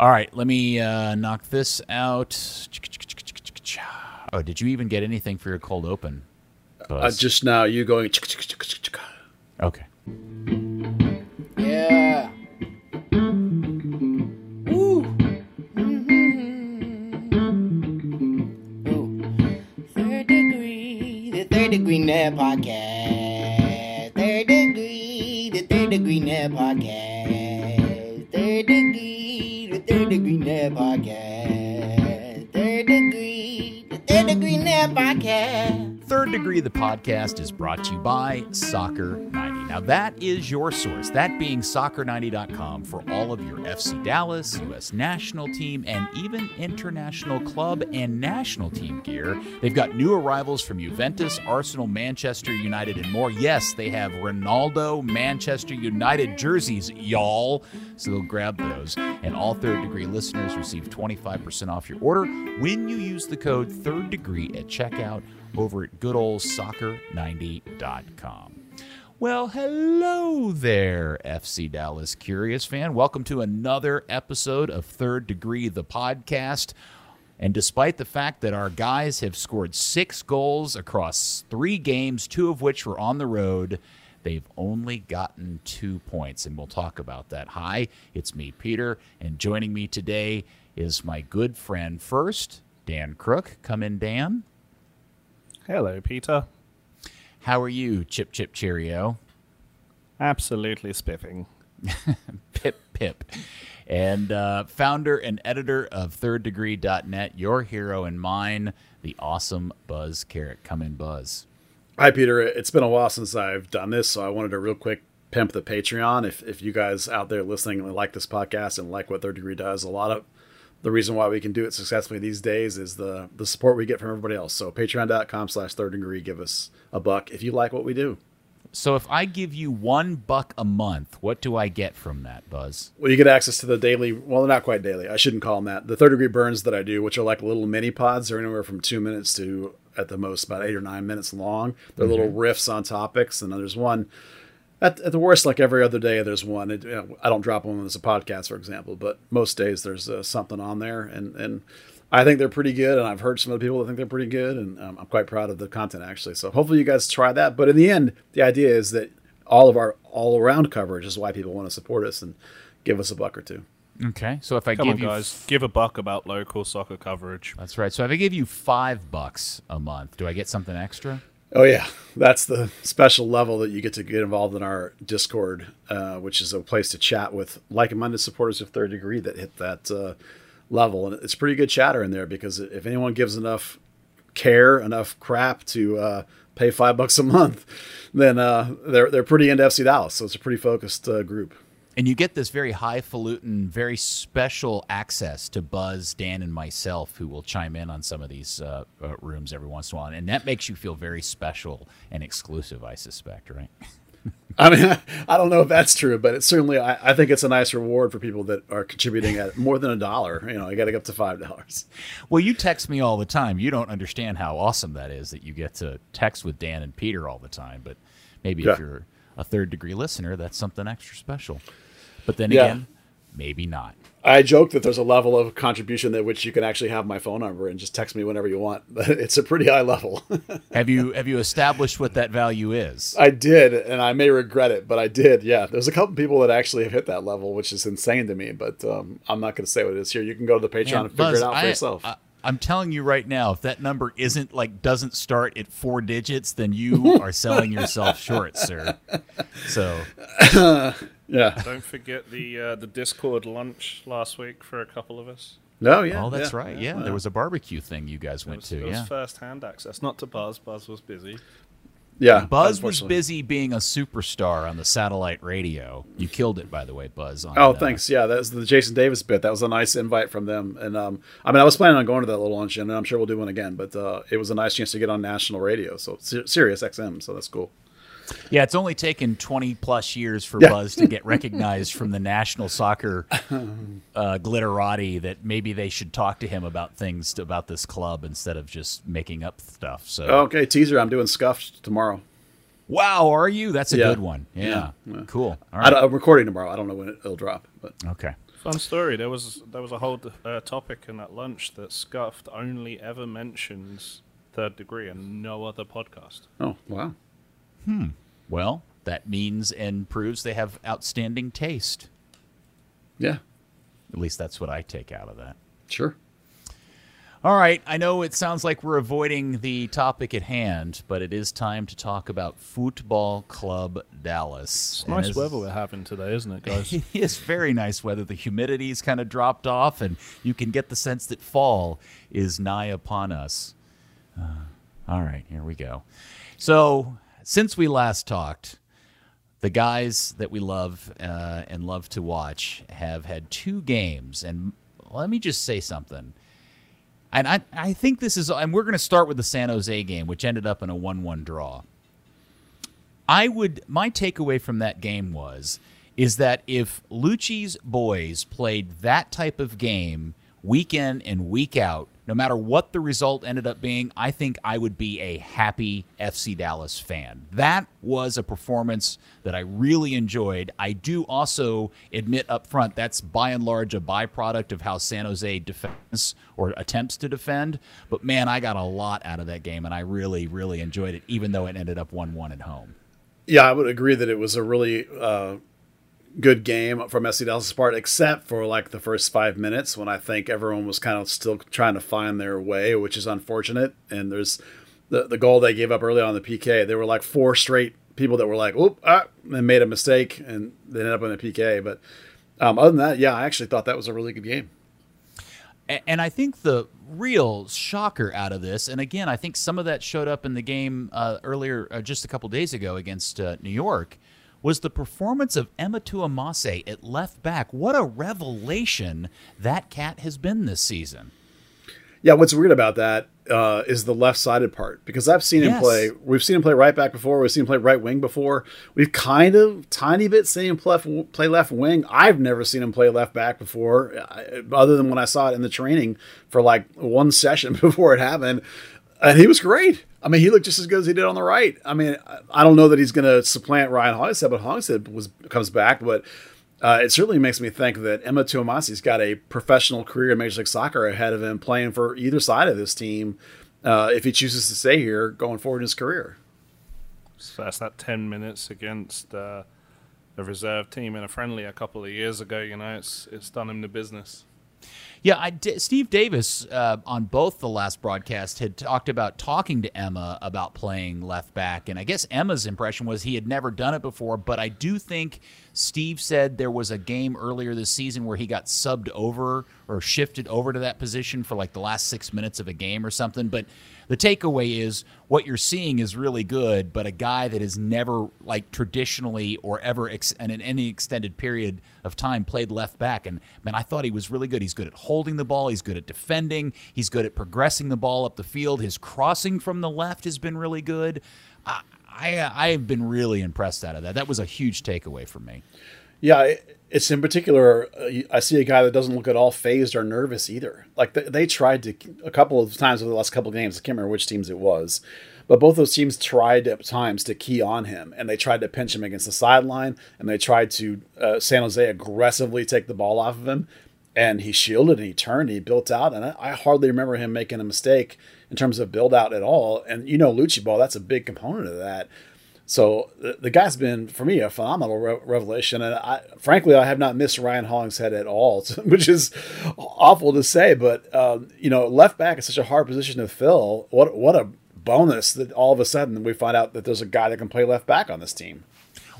All right, let me uh, knock this out. Oh, did you even get anything for your cold open? Uh, just now, you going. Okay. Yeah. Woo. Mm-hmm. Ooh. Third degree, the third degree net podcast. Third Degree, the podcast, is brought to you by Soccer 90. Now, that is your source, that being soccer90.com for all of your FC Dallas, U.S. national team, and even international club and national team gear. They've got new arrivals from Juventus, Arsenal, Manchester United, and more. Yes, they have Ronaldo, Manchester United jerseys, y'all. So they'll grab those. And all Third Degree listeners receive 25% off your order when you use the code Third Degree at checkout over at goodoldsoccer90.com. Well, hello there, FC Dallas Curious fan. Welcome to another episode of Third Degree, the podcast. And despite the fact that our guys have scored six goals across three games, two of which were on the road, they've only gotten two points. And we'll talk about that. Hi, it's me, Peter. And joining me today is my good friend first, Dan Crook. Come in, Dan. Hello, Peter. How are you, Chip Chip Cheerio? Absolutely spiffing. pip Pip. And uh, founder and editor of thirddegree.net, your hero and mine, the awesome Buzz Carrick. Come in, Buzz. Hi, Peter. It's been a while since I've done this, so I wanted to real quick pimp the Patreon. If, if you guys out there listening like this podcast and like what Third Degree does, a lot of the reason why we can do it successfully these days is the the support we get from everybody else. So patreon.com slash third degree, give us a buck if you like what we do. So if I give you one buck a month, what do I get from that, Buzz? Well, you get access to the daily. Well, not quite daily. I shouldn't call them that. The third degree burns that I do, which are like little mini pods, they're anywhere from two minutes to at the most about eight or nine minutes long. They're mm-hmm. little riffs on topics, and then there's one at, at, the worst, like every other day, there's one. It, you know, I don't drop one as a podcast, for example, but most days there's uh, something on there, and and I think they're pretty good. And I've heard some of the people that think they're pretty good, and um, I'm quite proud of the content actually. So hopefully you guys try that. But in the end, the idea is that all of our all around coverage is why people want to support us and give us a buck or two. Okay, so if I Come give on, you guys, f- give a buck about local soccer coverage. That's right. So if I give you five bucks a month, do I get something extra? Oh yeah, that's the special level that you get to get involved in our Discord, uh, which is a place to chat with like-minded supporters of Third Degree that hit that uh, level, and it's pretty good chatter in there because if anyone gives enough care, enough crap to uh, pay five bucks a month, then uh, they're they're pretty into FC Dallas, so it's a pretty focused uh, group and you get this very highfalutin, very special access to Buzz, Dan, and myself, who will chime in on some of these uh, uh, rooms every once in a while, and that makes you feel very special and exclusive. I suspect, right? I mean, I don't know if that's true, but it's certainly I, I, think it's a nice reward for people that are contributing at more than a dollar. You know, you got to get up to five dollars. Well, you text me all the time. You don't understand how awesome that is that you get to text with Dan and Peter all the time. But maybe yeah. if you're a third degree listener, that's something extra special. But then yeah. again, maybe not. I joke that there's a level of contribution that which you can actually have my phone number and just text me whenever you want. But it's a pretty high level. have you have you established what that value is? I did, and I may regret it, but I did. Yeah, there's a couple people that actually have hit that level, which is insane to me. But um, I'm not going to say what it is here. You can go to the Patreon Man, and figure Buzz, it out for I, yourself. I, I'm telling you right now, if that number isn't like doesn't start at four digits, then you are selling yourself short, sir. So, yeah. Don't forget the uh, the Discord lunch last week for a couple of us. No, yeah. Oh, that's yeah, right. Yeah, yeah, there was a barbecue thing you guys went was, to. It was yeah, first hand access, not to Buzz. Buzz was busy. Yeah, Buzz was busy being a superstar on the satellite radio. You killed it, by the way, Buzz. On, oh, thanks. Yeah, that was the Jason Davis bit. That was a nice invite from them. And um, I mean, I was planning on going to that little luncheon, and I'm sure we'll do one again. But uh, it was a nice chance to get on national radio, so Sirius XM. So that's cool. Yeah, it's only taken 20 plus years for yeah. Buzz to get recognized from the national soccer uh, glitterati that maybe they should talk to him about things to, about this club instead of just making up stuff. So okay, teaser. I'm doing scuffed tomorrow. Wow, are you? That's a yeah. good one. Yeah, yeah. cool. All right. I, am recording tomorrow. I don't know when it, will drop, but okay. Fun story. There was there was a whole uh, topic in that lunch that Scuffed only ever mentions Third Degree and no other podcast. Oh wow. Well, that means and proves they have outstanding taste. Yeah. At least that's what I take out of that. Sure. All right, I know it sounds like we're avoiding the topic at hand, but it is time to talk about Football Club Dallas. Nice as- weather we're having today, isn't it, guys? It is very nice weather. The humidity's kind of dropped off, and you can get the sense that fall is nigh upon us. Uh, all right, here we go. So, since we last talked, the guys that we love uh, and love to watch have had two games, and let me just say something. And I, I think this is, and we're going to start with the San Jose game, which ended up in a 1 1 draw. I would my takeaway from that game was is that if Luchi's boys played that type of game week in and week out, no matter what the result ended up being, I think I would be a happy FC Dallas fan. That was a performance that I really enjoyed. I do also admit up front that's by and large a byproduct of how San Jose defends or attempts to defend. But man, I got a lot out of that game and I really, really enjoyed it, even though it ended up 1 1 at home. Yeah, I would agree that it was a really uh, good game from SC part, except for like the first five minutes when I think everyone was kind of still trying to find their way, which is unfortunate. And there's the the goal they gave up early on the PK. There were like four straight people that were like, "Oop!" Ah, and made a mistake, and they ended up in a PK. But um, other than that, yeah, I actually thought that was a really good game. A- And I think the real shocker out of this, and again, I think some of that showed up in the game uh, earlier, uh, just a couple days ago against uh, New York, was the performance of Ema Twumasi at left back. What a revelation that cat has been this season. Yeah, what's weird about that uh, is the left-sided part because I've seen him Yes. play. We've seen him play right back before. We've seen him play right wing before. We've kind of tiny bit seen him play, play left wing. I've never seen him play left back before, other than when I saw it in the training for like one session before it happened, and he was great. I mean, he looked just as good as he did on the right. I mean, I- don't know that he's going to supplant Ryan Hollingshead, but Hollingshead was comes back, but. Uh, it certainly makes me think that Ema Twumasi's got a professional career in Major League Soccer ahead of him, playing for either side of this team uh, if he chooses to stay here going forward in his career. So that's that 10 minutes against uh, the reserve team in a friendly a couple of years ago. You know, it's it's done him the business. Yeah, I d- Steve Davis uh, on both the last broadcast had talked about talking to Ema about playing left back, and I guess Ema's impression was he had never done it before. But I do think Steve said there was a game earlier this season where he got subbed over or shifted over to that position for like the last six minutes of a game or something. But the takeaway is what you're seeing is really good, but a guy that has never like traditionally or ever ex- and in any extended period of time played left back. And man, I thought he was really good. He's good at holding the ball. He's good at defending. He's good at progressing the ball up the field. His crossing from the left has been really good. I I, have been really impressed out of that. That was a huge takeaway for me. Yeah, it, it's in particular. Uh, I see a guy that doesn't look at all phased or nervous either. Like they, they tried to a couple of times over the last couple of games. I can't remember which teams it was, but both those teams tried at times to key on him, and they tried to pinch him against the sideline, and they tried to uh, San Jose aggressively take the ball off of him, and he shielded and he turned, and he built out, and I, I hardly remember him making a mistake in terms of build out at all. And you know, Luchi ball that's a big component of that. So the, the guy's been for me a phenomenal re- revelation, and I, frankly, I have not missed Ryan Hollingshead at all, which is awful to say. But um, you know, left back is such a hard position to fill. What what a bonus that all of a sudden we find out that there's a guy that can play left back on this team.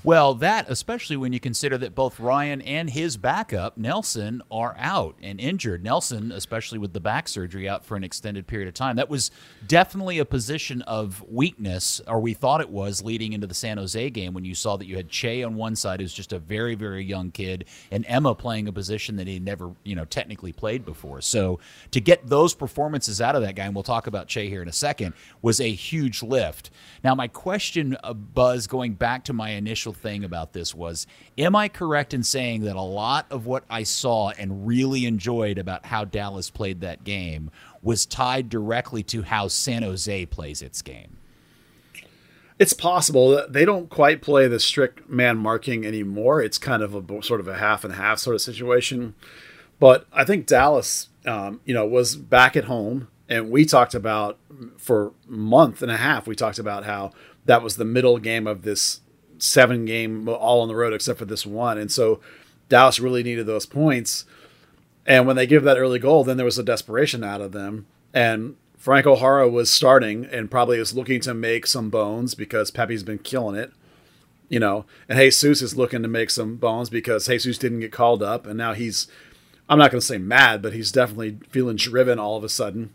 Well, that especially when you consider that both Ryan and his backup Nelson are out and injured. Nelson, especially with the back surgery, out for an extended period of time. That was definitely a position of weakness, or we thought it was leading into the San Jose game when you saw that you had Che on one side, who's just a very, very young kid, and Ema playing a position that he never, you know, technically played before. So to get those performances out of that guy, and we'll talk about Che here in a second, was a huge lift. Now, my question, uh, Buzz, going back to my initial thing about this was Am I correct in saying that a lot of what I saw and really enjoyed about how Dallas played that game was tied directly to how San Jose plays its game? It's possible they don't quite play the strict man marking anymore. It's kind of a sort of a half and half sort of situation. But I think Dallas, um, you know, was back at home, and we talked about for month and a half. We talked about how that was the middle game of this seven game all on the road except for this one, and so Dallas really needed those points. And when they give that early goal, then there was a desperation out of them, and Franco Jara was starting and probably is looking to make some bones because Pepi's been killing it you know, and Jesus is looking to make some bones because Jesus didn't get called up, and now he's I'm not going to say mad, but he's definitely feeling driven all of a sudden.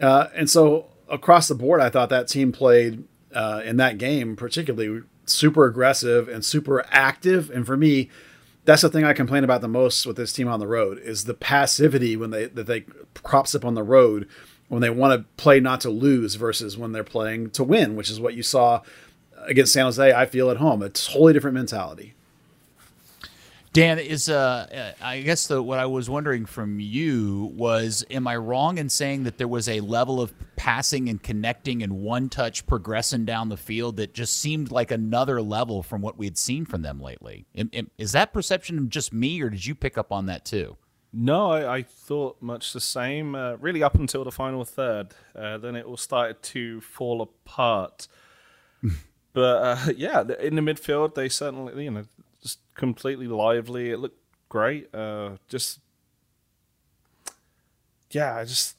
Uh, and so across the board, I thought that team played uh, in that game particularly super aggressive and super active. And for me, that's the thing I complain about the most with this team on the road is the passivity when they that they crops up on the road when they want to play not to lose versus when they're playing to win, which is what you saw against San Jose. I feel at home. A totally different mentality. Dan is uh, uh, I guess the, what I was wondering from you was, am I wrong in saying that there was a level of passing and connecting and one touch progressing down the field that just seemed like another level from what we had seen from them lately? Is that perception just me, or did you pick up on that too? No, I, I thought much the same. Uh, really, up until the final third, uh, then it all started to fall apart. but uh, yeah, in the midfield, they certainly, you know, completely lively. It looked great. Uh, just yeah, I just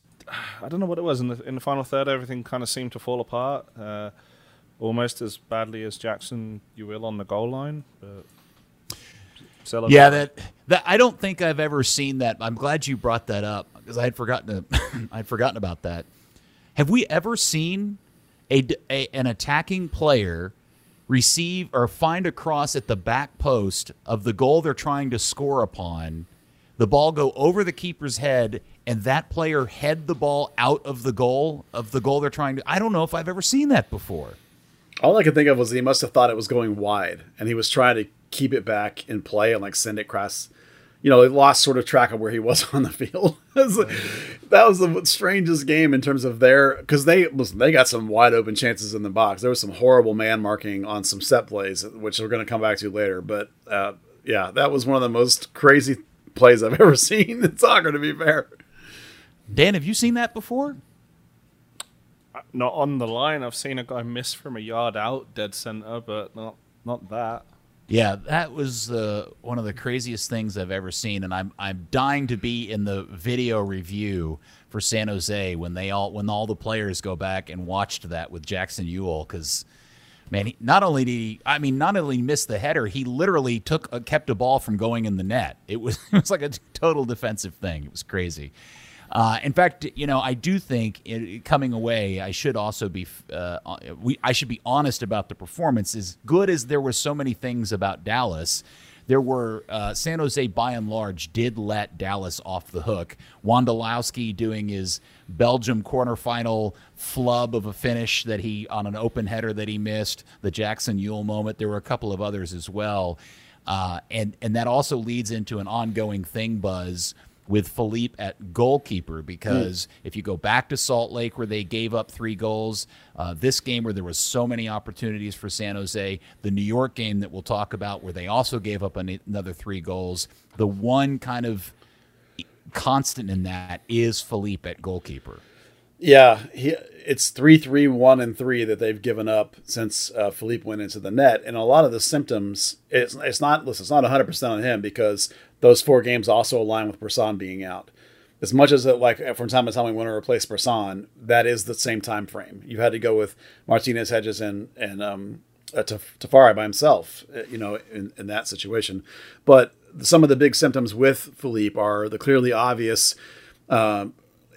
I don't know what it was in the in the final third. Everything kind of seemed to fall apart, uh, almost as badly as Jackson Yueill on the goal line. But yeah, that that I don't think I've ever seen that. I'm glad you brought that up because I had forgotten to, I'd forgotten about that. Have we ever seen a, a an attacking player receive or find a cross at the back post of the goal they're trying to score upon, the ball go over the keeper's head, and that player head the ball out of the goal of the goal they're trying to. I don't know if I've ever seen that before. All I could think of was he must have thought it was going wide, and he was trying to keep it back in play and like send it across you know, they lost sort of track of where he was on the field. that was the strangest game in terms of their because they listen, they got some wide open chances in the box. There was some horrible man marking on some set plays, which we're going to come back to later. But uh, yeah, that was one of the most crazy plays I've ever seen in soccer. To be fair, Dan, have you seen that before? Uh, not on the line. I've seen a guy miss from a yard out, dead center, but not not that. Yeah, that was uh, one of the craziest things I've ever seen, and I'm I'm dying to be in the video review for San Jose when they all when all the players go back and watched that with Jackson Yueill because man, he, not only did he, I mean, not only missed the header, he literally took a, kept a ball from going in the net. It was it was like a total defensive thing. It was crazy. Uh, in fact, you know, I do think it, coming away, I should also be, uh, we, I should be honest about the performance. As good as there were so many things about Dallas, there were uh, San Jose by and large did let Dallas off the hook. Wondolowski doing his Belgium quarterfinal flub of a finish that he on an open header that he missed. The Jackson Yueill moment. There were a couple of others as well, uh, and and that also leads into an ongoing thing. Buzz with Philippe at goalkeeper because mm. if you go back to Salt Lake where they gave up three goals, uh, this game where there was so many opportunities for San Jose, the New York game that we'll talk about where they also gave up an, another three goals, the one kind of constant in that is Philippe at goalkeeper. Yeah, he, it's three, three, one, and three that they've given up since uh, Philippe went into the net, and a lot of the symptoms. It's it's not listen, it's not 100 percent on him because those four games also align with Bressan being out. As much as it like from time to time we want to replace Bressan, that is the same time frame. You had to go with Martinez, Hedges, and and um, uh, Tafari by himself, uh, you know, in, in that situation. But some of the big symptoms with Philippe are the clearly obvious uh,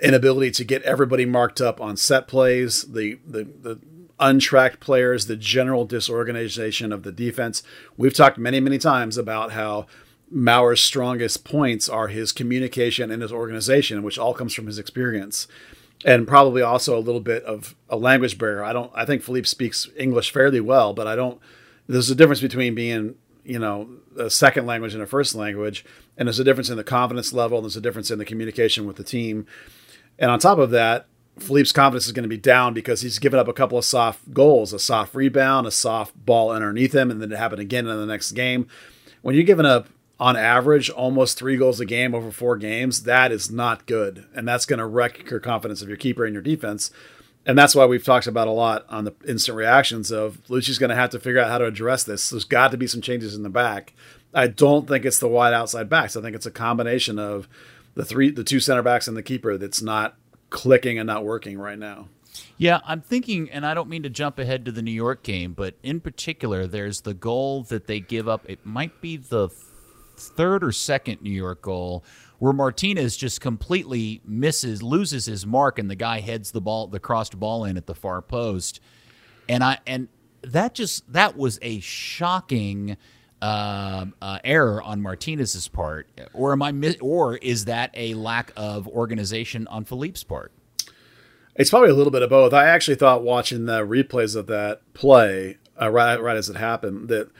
inability to get everybody marked up on set plays, the the the untracked players, the general disorganization of the defense. We've talked many many times about how Maurer's strongest points are his communication and his organization, which all comes from his experience, and probably also a little bit of a language barrier. I don't. I think Philippe speaks English fairly well, but I don't. There's a difference between being, you know, a second language and a first language, and there's a difference in the confidence level, and there's a difference in the communication with the team. And on top of that, Philippe's confidence is going to be down because he's given up a couple of soft goals, a soft rebound, a soft ball underneath him, and then it happened again in the next game. When you're giving up on average almost three goals a game over four games, that is not good. And that's going to wreck your confidence of your keeper and your defense. And that's why we've talked about a lot on the instant reactions of Luchi's going to have to figure out how to address this. There's got to be some changes in the back. I don't think it's the wide outside backs. I think it's a combination of the three, the two center backs and the keeper that's not clicking and not working right now. Yeah, I'm thinking, and I don't mean to jump ahead to the New York game, but in particular, there's the goal that they give up. It might be the third or second New York goal where Martinez just completely misses, loses his mark, and the guy heads the ball, the crossed ball in at the far post, and I and that just that was a shocking uh, uh, error on Martinez's part, or am I, or is that a lack of organization on Philippe's part? It's probably a little bit of both. I actually thought watching the replays of that play uh, right right as it happened that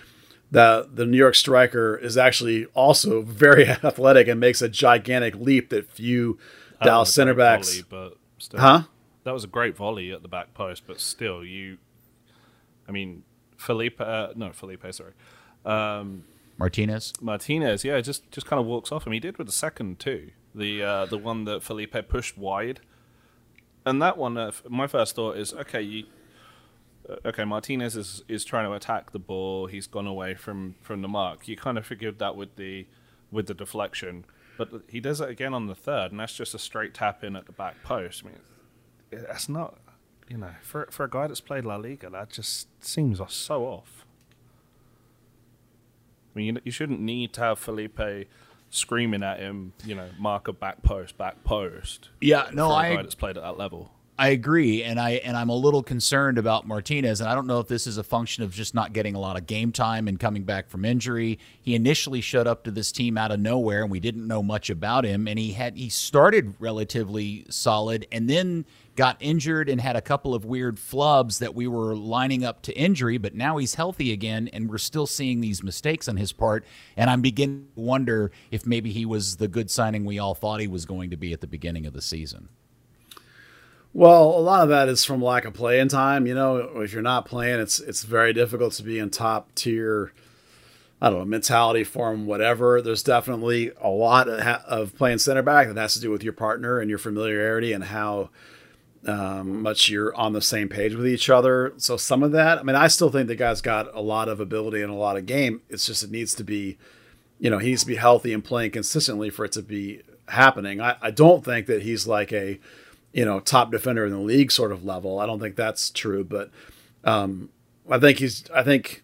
the the New York striker is actually also very athletic and makes a gigantic leap that few Dallas center backs. Volley, but still, Huh? That was a great volley at the back post, but still, you. I mean, Felipe. Uh, no, Felipe. Sorry, um, Martinez. Martinez. Yeah, just just kind of walks off him. He did with the second too. The uh, the one that Felipe pushed wide, and that one. Uh, my first thought is okay. You, Uh, okay, Martinez is is trying to attack the ball. He's gone away from from the mark. You kind of forgive that with the with the deflection, but he does it again on the third, and that's just a straight tap in at the back post. I mean, that's not you know for for a guy that's played La Liga, that just seems so off. I mean, you, you shouldn't need to have Felipe screaming at him, you know, mark a back post, back post. Yeah, no, for a I- that's played at that level. I agree, and I and I'm a little concerned about Martinez, and I don't know if this is a function of just not getting a lot of game time and coming back from injury. He initially showed up to this team out of nowhere, and we didn't know much about him. And he had he started relatively solid, and then got injured and had a couple of weird flubs that we were lining up to injury. But now he's healthy again, and we're still seeing these mistakes on his part. And I'm beginning to wonder if maybe he was the good signing we all thought he was going to be at the beginning of the season. Well, a lot of that is from lack of playing time. You know, if you're not playing, it's it's very difficult to be in top tier. I don't know mentality form, whatever. There's definitely a lot of, of playing center back that has to do with your partner and your familiarity and how um, much you're on the same page with each other. So some of that, I mean, I still think the guy's got a lot of ability and a lot of game. It's just it needs to be, you know, he needs to be healthy and playing consistently for it to be happening. I, I don't think that he's like a you know, top defender in the league sort of level. I don't think that's true, but um, I think he's. I think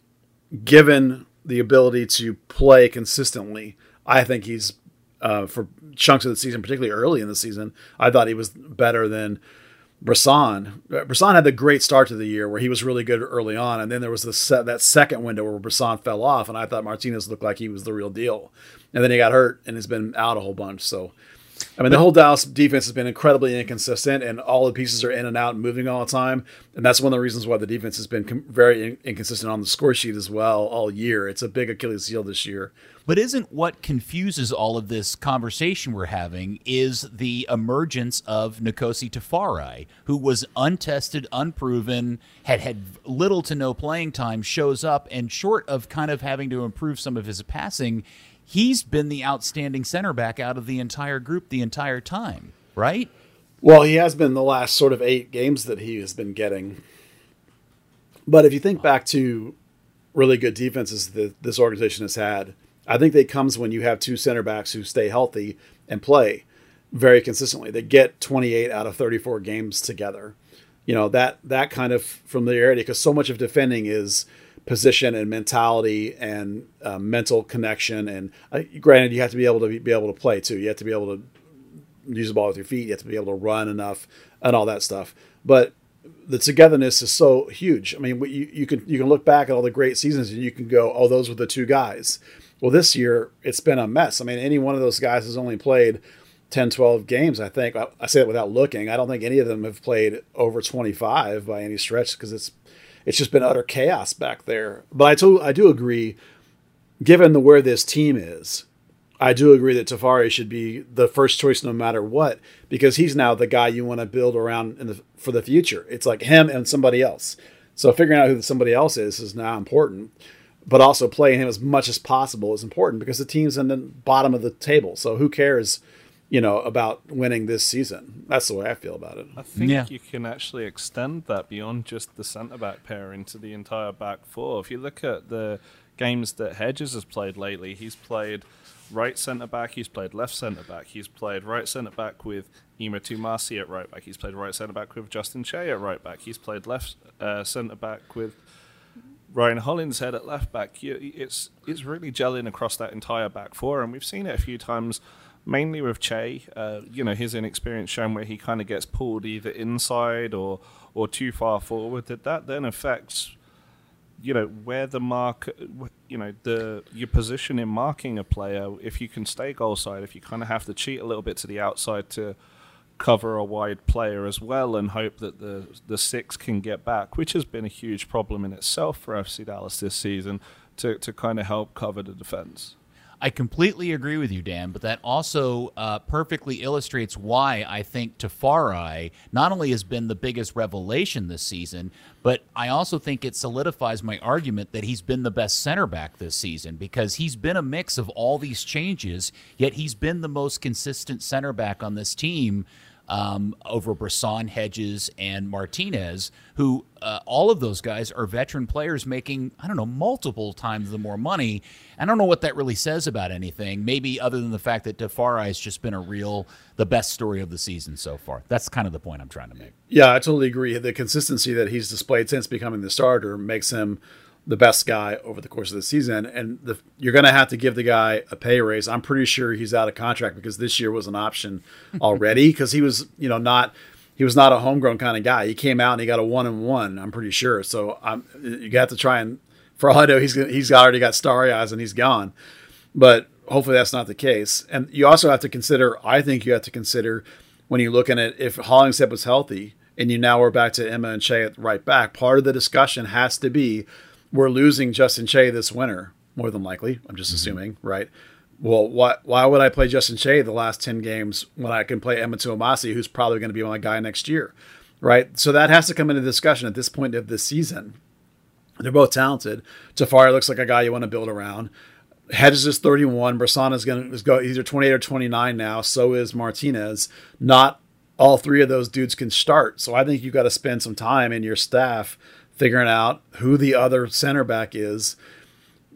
given the ability to play consistently, I think he's uh, for chunks of the season, particularly early in the season. I thought he was better than Bressan. Bressan had the great start to the year where he was really good early on, and then there was the set, that second window where Bressan fell off, and I thought Martinez looked like he was the real deal, and then he got hurt and has been out a whole bunch. So. I mean, the whole Dallas defense has been incredibly inconsistent, and all the pieces are in and out and moving all the time. And that's one of the reasons why the defense has been com- very in- inconsistent on the score sheet as well all year. It's a big Achilles heel this year. But isn't what confuses all of this conversation we're having is the emergence of Nkosi Tafari, who was untested, unproven, had had little to no playing time, shows up, and short of kind of having to improve some of his passing, he's been the outstanding center back out of the entire group the entire time, right? Well, he has been the last sort of eight games that he has been getting. But if you think back to really good defenses that this organization has had, I think that comes when you have two center backs who stay healthy and play very consistently. They get 28 out of 34 games together. You know, that that kind of familiarity because so much of defending is position and mentality and uh, mental connection and uh, granted you have to be able to be, be able to play too. You have to be able to use the ball with your feet. You have to be able to run enough and all that stuff. But the togetherness is so huge. I mean, you, you can you can look back at all the great seasons and you can go, oh, those were the two guys. Well, this year it's been a mess. I mean, any one of those guys has only played 10, 12 games. I think I, I say it without looking. I don't think any of them have played over 25 by any stretch because it's it's just been utter chaos back there. But I do I do agree, given the where this team is, I do agree that Tafari should be the first choice no matter what because he's now the guy you want to build around the, for the future. It's like him and somebody else. So figuring out who somebody else is is now important, but also playing him as much as possible is important because the team's in the bottom of the table. So who cares, you know, about winning this season? That's the way I feel about it. I think Yeah. you can actually extend that beyond just the centre back pair into the entire back four. If you look at the games that Hedges has played lately, he's played right centre back, he's played left centre back, he's played right centre back with Ema Twumasi at right back, he's played right centre back with Justin Che at right back, he's played left uh, centre back with Ryan Hollingshead at left back. It's it's really gelling across that entire back four, and we've seen it a few times, mainly with Che. Uh, you know, his inexperience shown where he kind of gets pulled either inside or or too far forward. That that then affects, you know, where the mark, you know, the your position in marking a player. If you can stay goal side, if you kind of have to cheat a little bit to the outside to cover a wide player as well and hope that the the six can get back, which has been a huge problem in itself for FC Dallas this season to, to kind of help cover the defense. I completely agree with you, Dan, but that also uh, perfectly illustrates why I think Tafari not only has been the biggest revelation this season, but I also think it solidifies my argument that he's been the best center back this season because he's been a mix of all these changes, yet he's been the most consistent center back on this team um, over Bressan, Hedges, and Martinez, who uh, all of those guys are veteran players making, I don't know, multiple times the more money. I don't know what that really says about anything, maybe other than the fact that Tafari has just been a real, the best story of the season so far. That's kind of the point I'm trying to make. Yeah, I totally agree. The consistency that he's displayed since becoming the starter makes him the best guy over the course of the season. And the, you're going to have to give the guy a pay raise. I'm pretty sure he's out of contract because this year was an option already because he was, you know, not he was not a homegrown kind of guy. He came out and he got a one and one. I'm pretty sure. So I'm you got to try and for all I know he's he's already got starry eyes and he's gone. But hopefully that's not the case. And you also have to consider. I think you have to consider when you're looking at if Hollingshead was healthy and you now are back to Ema and Che at right back. Part of the discussion has to be we're losing Justin Che this winter, more than likely. I'm just mm-hmm. assuming, right? Well, why why would I play Justin Che the last ten games when I can play Ema Twumasi, who's probably going to be my guy next year, right? So that has to come into discussion at this point of this season. They're both talented. Tafari looks like a guy you want to build around. Hedges is 31. Bressan is going to go either 28 or 29 now. So is Martinez. Not all three of those dudes can start. So I think you've got to spend some time in your staff figuring out who the other center back is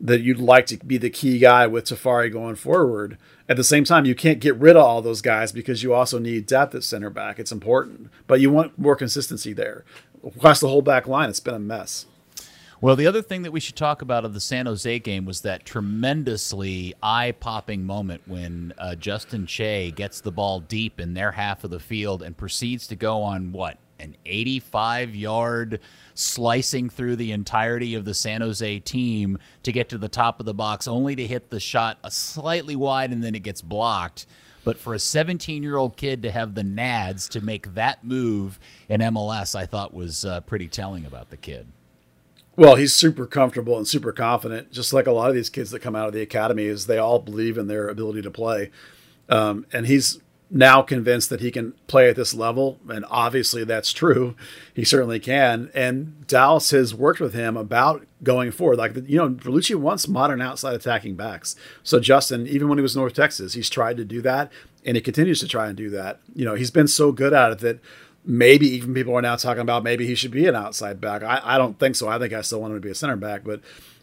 that you'd like to be the key guy with Tafari going forward. At the same time, you can't get rid of all those guys because you also need depth at center back. It's important, but you want more consistency there. Across the whole back line, it's been a mess. Well, the other thing that we should talk about of the San Jose game was that tremendously eye popping moment when uh, Justin Che gets the ball deep in their half of the field and proceeds to go on what? An 85 yard slicing through the entirety of the San Jose team to get to the top of the box, only to hit the shot slightly wide and then it gets blocked. But for a 17 year old kid to have the nads to make that move in MLS, I thought was uh, pretty telling about the kid. Well, he's super comfortable and super confident, just like a lot of these kids that come out of the academy. Is they all believe in their ability to play, um, and he's now convinced that he can play at this level, and obviously that's true. He certainly can, and Dallas has worked with him about going forward. Like you know, Berlucci wants modern outside attacking backs. So Justin, even when he was North Texas, he's tried to do that, and he continues to try and do that. You know, he's been so good at it that maybe even people are now talking about maybe he should be an outside back. I, I don't think so. I think I still want him to be a center back, but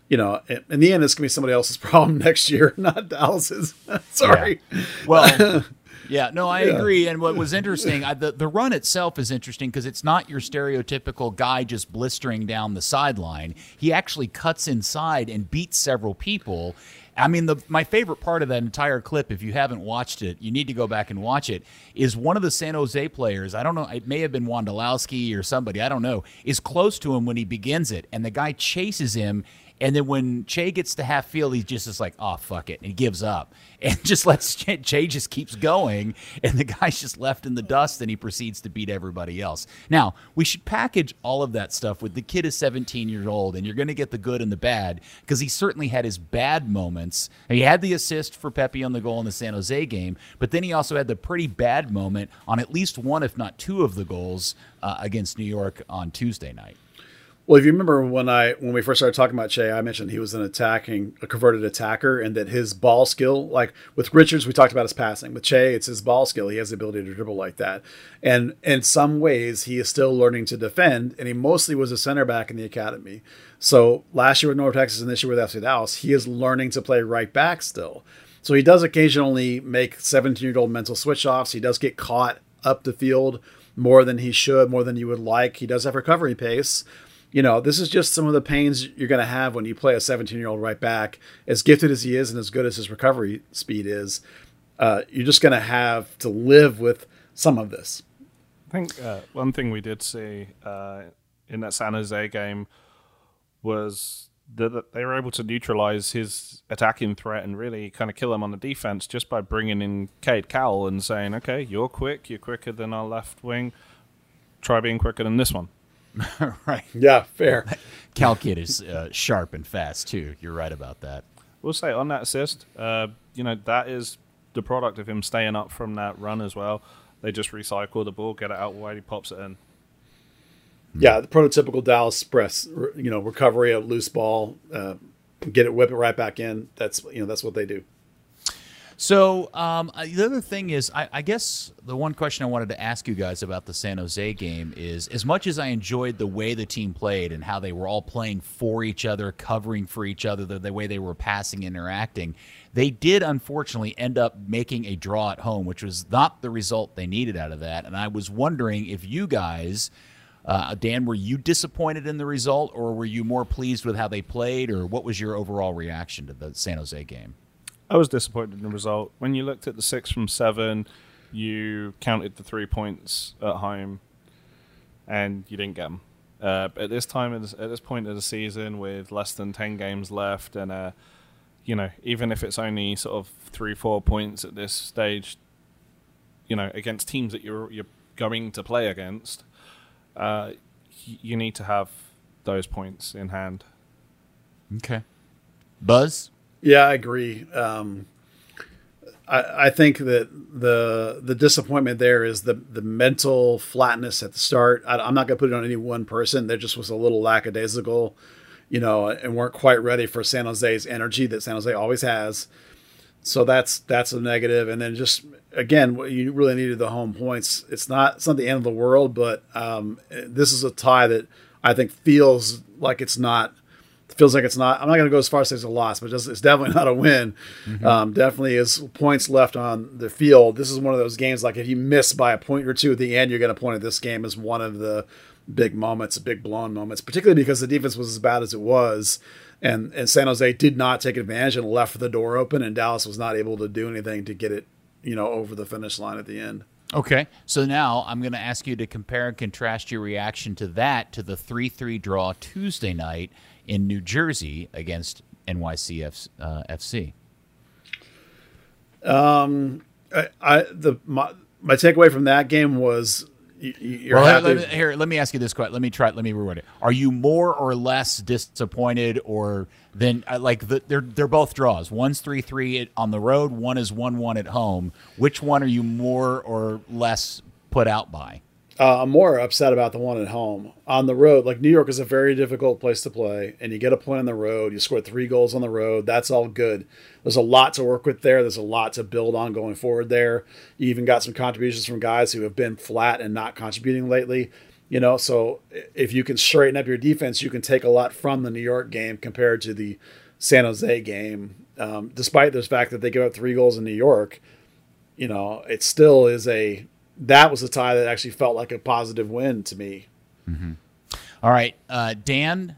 you know, in, in the end, it's gonna be somebody else's problem next year, not Dallas's. Sorry. Well, yeah, no, I agree. And what was interesting, I, the the run itself is interesting because it's not your stereotypical guy just blistering down the sideline. He actually cuts inside and beats several people. I mean, the my favorite part of that entire clip, if you haven't watched it, you need to go back and watch it. Is one of the San Jose players? I don't know. It may have been Wondolowski or somebody. I don't know. Is close to him when he begins it, and the guy chases him And then when Che gets to half field, he just is like, oh, fuck it. And he gives up and just lets Che, che just keeps going. And the guy's just left in the dust and he proceeds to beat everybody else. Now, we should package all of that stuff with the kid is 17 years old and you're going to get the good and the bad because he certainly had his bad moments. He had the assist for Pepi on the goal in the San Jose game, but then he also had the pretty bad moment on at least one, if not two, of the goals uh, against New York on Tuesday night. Well, if you remember when I when we first started talking about Che, I mentioned he was an attacking, a converted attacker, and that his ball skill, like with Richards, we talked about his passing. With Che, it's his ball skill. He has the ability to dribble like that, and in some ways, he is still learning to defend. And he mostly was a center back in the academy. So last year with North Texas and this year with FC Dallas, he is learning to play right back still. So he does occasionally make 17 year old mental switch offs. He does get caught up the field more than he should, more than you would like. He does have recovery pace you know, this is just some of the pains you're going to have when you play a 17 year old right back. As gifted as he is and as good as his recovery speed is, uh, you're just going to have to live with some of this. I think uh, one thing we did see uh, in that San Jose game was that they were able to neutralize his attacking threat and really kind of kill him on the defense just by bringing in Cade Cowell and saying, okay, you're quick, you're quicker than our left wing, try being quicker than this one. right. Yeah, fair. Cal Kid is uh, sharp and fast too. You're right about that. We'll say on that assist, uh, you know, that is the product of him staying up from that run as well. They just recycle the ball, get it out wide, he pops it in. Yeah, the prototypical Dallas press, you know, recovery, a loose ball, uh, get it, whip it right back in. That's you know that's what they do. So um, the other thing is, I, I, guess the one question I wanted to ask you guys about the San Jose game is, as much as I enjoyed the way the team played and how they were all playing for each other, covering for each other, the, the way they were passing, interacting, they did unfortunately end up making a draw at home, which was not the result they needed out of that. And I was wondering if you guys. Uh, Dan, were you disappointed in the result, or were you more pleased with how they played, or what was your overall reaction to the San Jose game? I was disappointed in the result. When you looked at the six from seven, you counted the three points at home, and you didn't get them. Uh, at this time, at this point of the season, with less than ten games left, and uh, you know, even if it's only sort of three, four points at this stage, you know, against teams that you're you're going to play against, uh, you need to have those points in hand. Okay, Buzz. Yeah, I agree. Um, I, I think that the the disappointment there is the the mental flatness at the start. I, am not going to put it on any one person. There just was a little lackadaisical, you know, and weren't quite ready for San Jose's energy that San Jose always has. So that's that's a negative. And then just again, you really needed the home points. It's not it's not the end of the world, but um, this is a tie that I think feels like it's not feels like it's not. I'm not going to go as far as say it's a loss, but it's, it's definitely not a win. Mm-hmm. Um, definitely is points left on the field. This is one of those games like if you miss by a point or two at the end, you're going to point at this game as one of the big moments, big blown moments, particularly because the defense was as bad as it was. And, and San Jose did not take advantage and left the door open, and Dallas was not able to do anything to get it, you know, over the finish line at the end. Okay, so now I'm going to ask you to compare and contrast your reaction to that to the 3 3 draw Tuesday night in New Jersey against NYCFC. Uh, FC. Um, I, I the my, my takeaway from that game was you're well, let, here, let me ask you this question. Let me try. Let me reword it. Are you more or less disappointed, or then uh, like the, they're they're both draws? One's three three on the road. One is one one at home. Which one are you more or less put out by? Uh, I'm more upset about the one at home. On the road, like New York is a very difficult place to play, and you get a point on the road. You score three goals on the road. That's all good. There's a lot to work with there. There's a lot to build on going forward there. You even got some contributions from guys who have been flat and not contributing lately. You know, so if you can straighten up your defense, you can take a lot from the New York game compared to the San Jose game. Um, despite the fact that they give up three goals in New York, you know, it still is a that was a tie that actually felt like a positive win to me. Mm-hmm. All right, uh, Dan.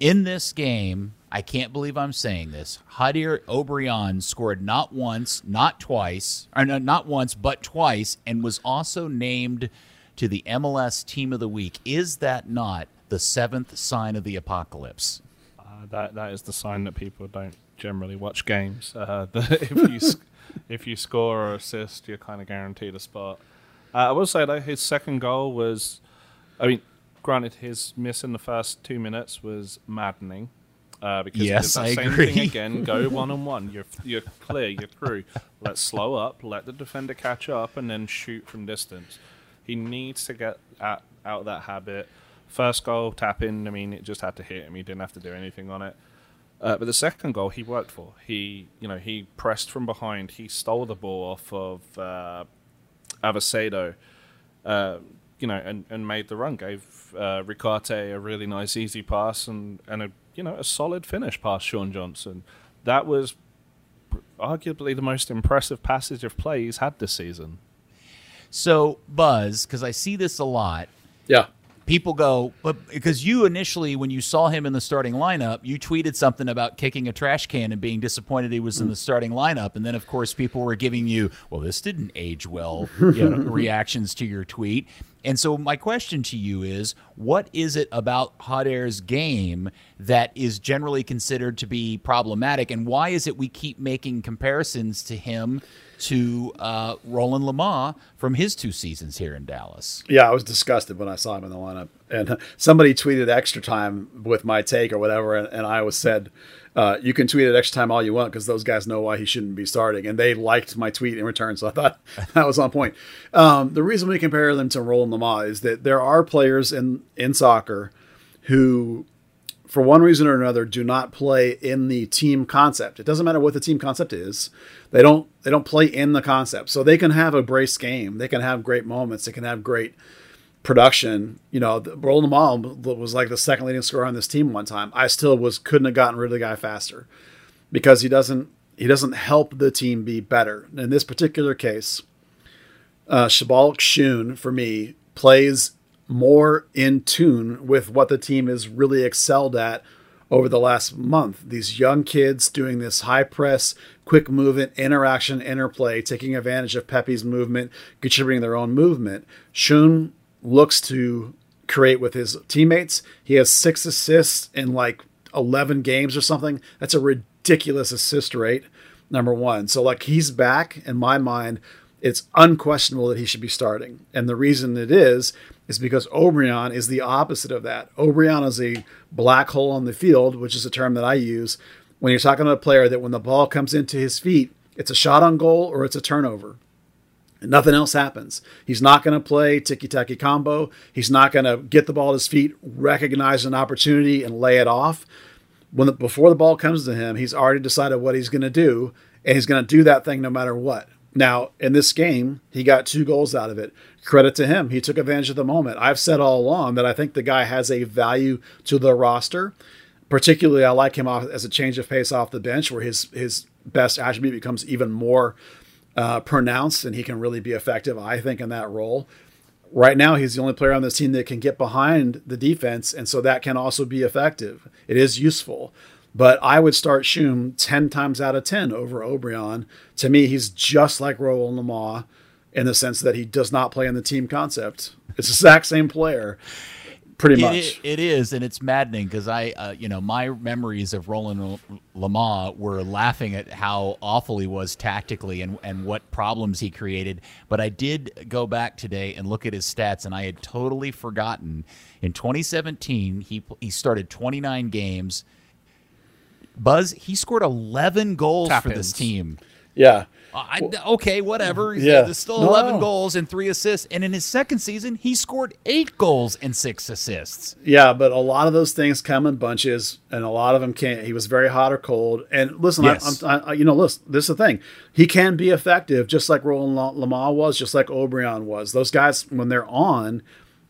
In this game, I can't believe I'm saying this. Jader Obrian scored not once, not twice, or no, not once, but twice, and was also named to the MLS Team of the Week. Is that not the seventh sign of the apocalypse? that that is the sign that people don't generally watch games. Uh, if you if you score or assist, you're kind of guaranteed a spot. Uh, I will say though, his second goal was, I mean, granted, his miss in the first two minutes was maddening. Uh, because yes, I same agree. thing again. Go one on one. You're you're clear. You're through. Let's slow up. Let the defender catch up, and then shoot from distance. He needs to get at, out of that habit. First goal, tap in. I mean, it just had to hit him. He didn't have to do anything on it. Uh, but the second goal, he worked for. He, you know, he pressed from behind. He stole the ball off of uh, Avocado, uh, you know, and, and made the run. Gave uh, Ricarte a really nice, easy pass and, and a you know a solid finish past Sean Johnson. That was arguably the most impressive passage of play he's had this season. So, Buzz, because I see this a lot, Yeah. People go, but because you initially, when you saw him in the starting lineup, you tweeted something about kicking a trash can and being disappointed he was in the starting lineup. And then, of course, people were giving you, well, this didn't age well, you know, reactions to your tweet. And so, my question to you is what is it about Hot Air's game that is generally considered to be problematic? And why is it we keep making comparisons to him? To uh, Roland Lamah from his two seasons here in Dallas. Yeah, I was disgusted when I saw him in the lineup. And somebody tweeted extra time with my take or whatever, and, and I was said, uh, "You can tweet it extra time all you want because those guys know why he shouldn't be starting." And they liked my tweet in return, so I thought that was on point. Um, the reason we compare them to Roland Lamah is that there are players in in soccer who for one reason or another do not play in the team concept. It doesn't matter what the team concept is. They don't they don't play in the concept. So they can have a brace game. They can have great moments. They can have great production. You know, Roland Lamah was like the second leading scorer on this team one time. I still was couldn't have gotten rid of the guy faster because he doesn't he doesn't help the team be better. In this particular case, uh, Schön for me plays more in tune with what the team has really excelled at over the last month. These young kids doing this high press, quick movement, interaction, interplay, taking advantage of Pepi's movement, contributing their own movement. Schön looks to create with his teammates. He has six assists in like 11 games or something. That's a ridiculous assist rate, number one. So, like, he's back in my mind. It's unquestionable that he should be starting. And the reason it is, is because Obrian is the opposite of that. Obrian is a black hole on the field, which is a term that I use when you're talking to a player that when the ball comes into his feet, it's a shot on goal or it's a turnover. And nothing else happens. He's not going to play tiki taki combo. He's not going to get the ball at his feet, recognize an opportunity, and lay it off. When the, before the ball comes to him, he's already decided what he's going to do, and he's going to do that thing no matter what. Now, in this game, he got two goals out of it. Credit to him. He took advantage of the moment. I've said all along that I think the guy has a value to the roster. Particularly, I like him off as a change of pace off the bench, where his his best attribute becomes even more uh, pronounced, and he can really be effective. I think in that role. Right now, he's the only player on this team that can get behind the defense, and so that can also be effective. It is useful. But I would start Schön 10 times out of 10 over Obrian. To me, he's just like Roland Lamah in the sense that he does not play in the team concept. It's the exact same player, pretty It, much. it is, and it's maddening because I, uh, you know, my memories of Roland Lamah were laughing at how awful he was tactically and and what problems he created. But I did go back today and look at his stats, and I had totally forgotten. In 2017, he he started 29 games. Buzz, he scored 11 goals for this team. yeah. Uh, I, okay, whatever. Yeah. There's still 11 no. goals and three assists. And in his second season, he scored eight goals and six assists. Yeah, but a lot of those things come in bunches, and a lot of them can't. He was very hot or cold. And listen, Yes. I, I'm, I, you know, listen, this is the thing. He can be effective, just like Roland La- Lamah was, just like Obrian was. Those guys, when they're on,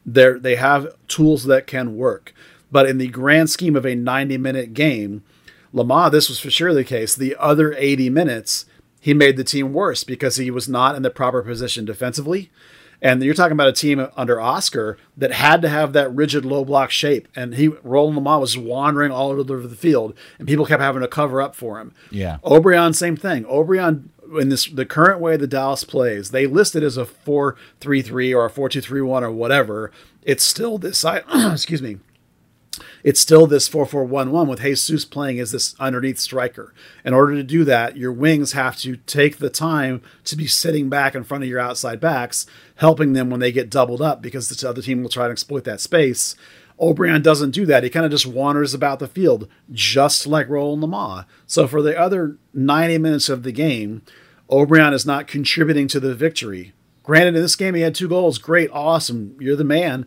they they have tools that can work. But in the grand scheme of a 90 minute game, Lamah, this was for sure the case. The other 80 minutes, he made the team worse because he was not in the proper position defensively. And you're talking about a team under Oscar that had to have that rigid low block shape. And he, Roland Lamah, was wandering all over the field, and people kept having to cover up for him. Yeah. Obrian, same thing. Obrian, in this the current way the Dallas plays, they list it as a four-three-three or a four-two-three-one or whatever. It's still this side. excuse me it's still this 4-4-1-1 with Jesus playing as this underneath striker. In order to do that, your wings have to take the time to be sitting back in front of your outside backs, helping them when they get doubled up because the other team will try to exploit that space. Obrian doesn't do that. He kind of just wanders about the field, just like Roland Lamah. So for the other 90 minutes of the game, Obrian is not contributing to the victory. Granted, in this game, he had two goals. Great, awesome. You're the man.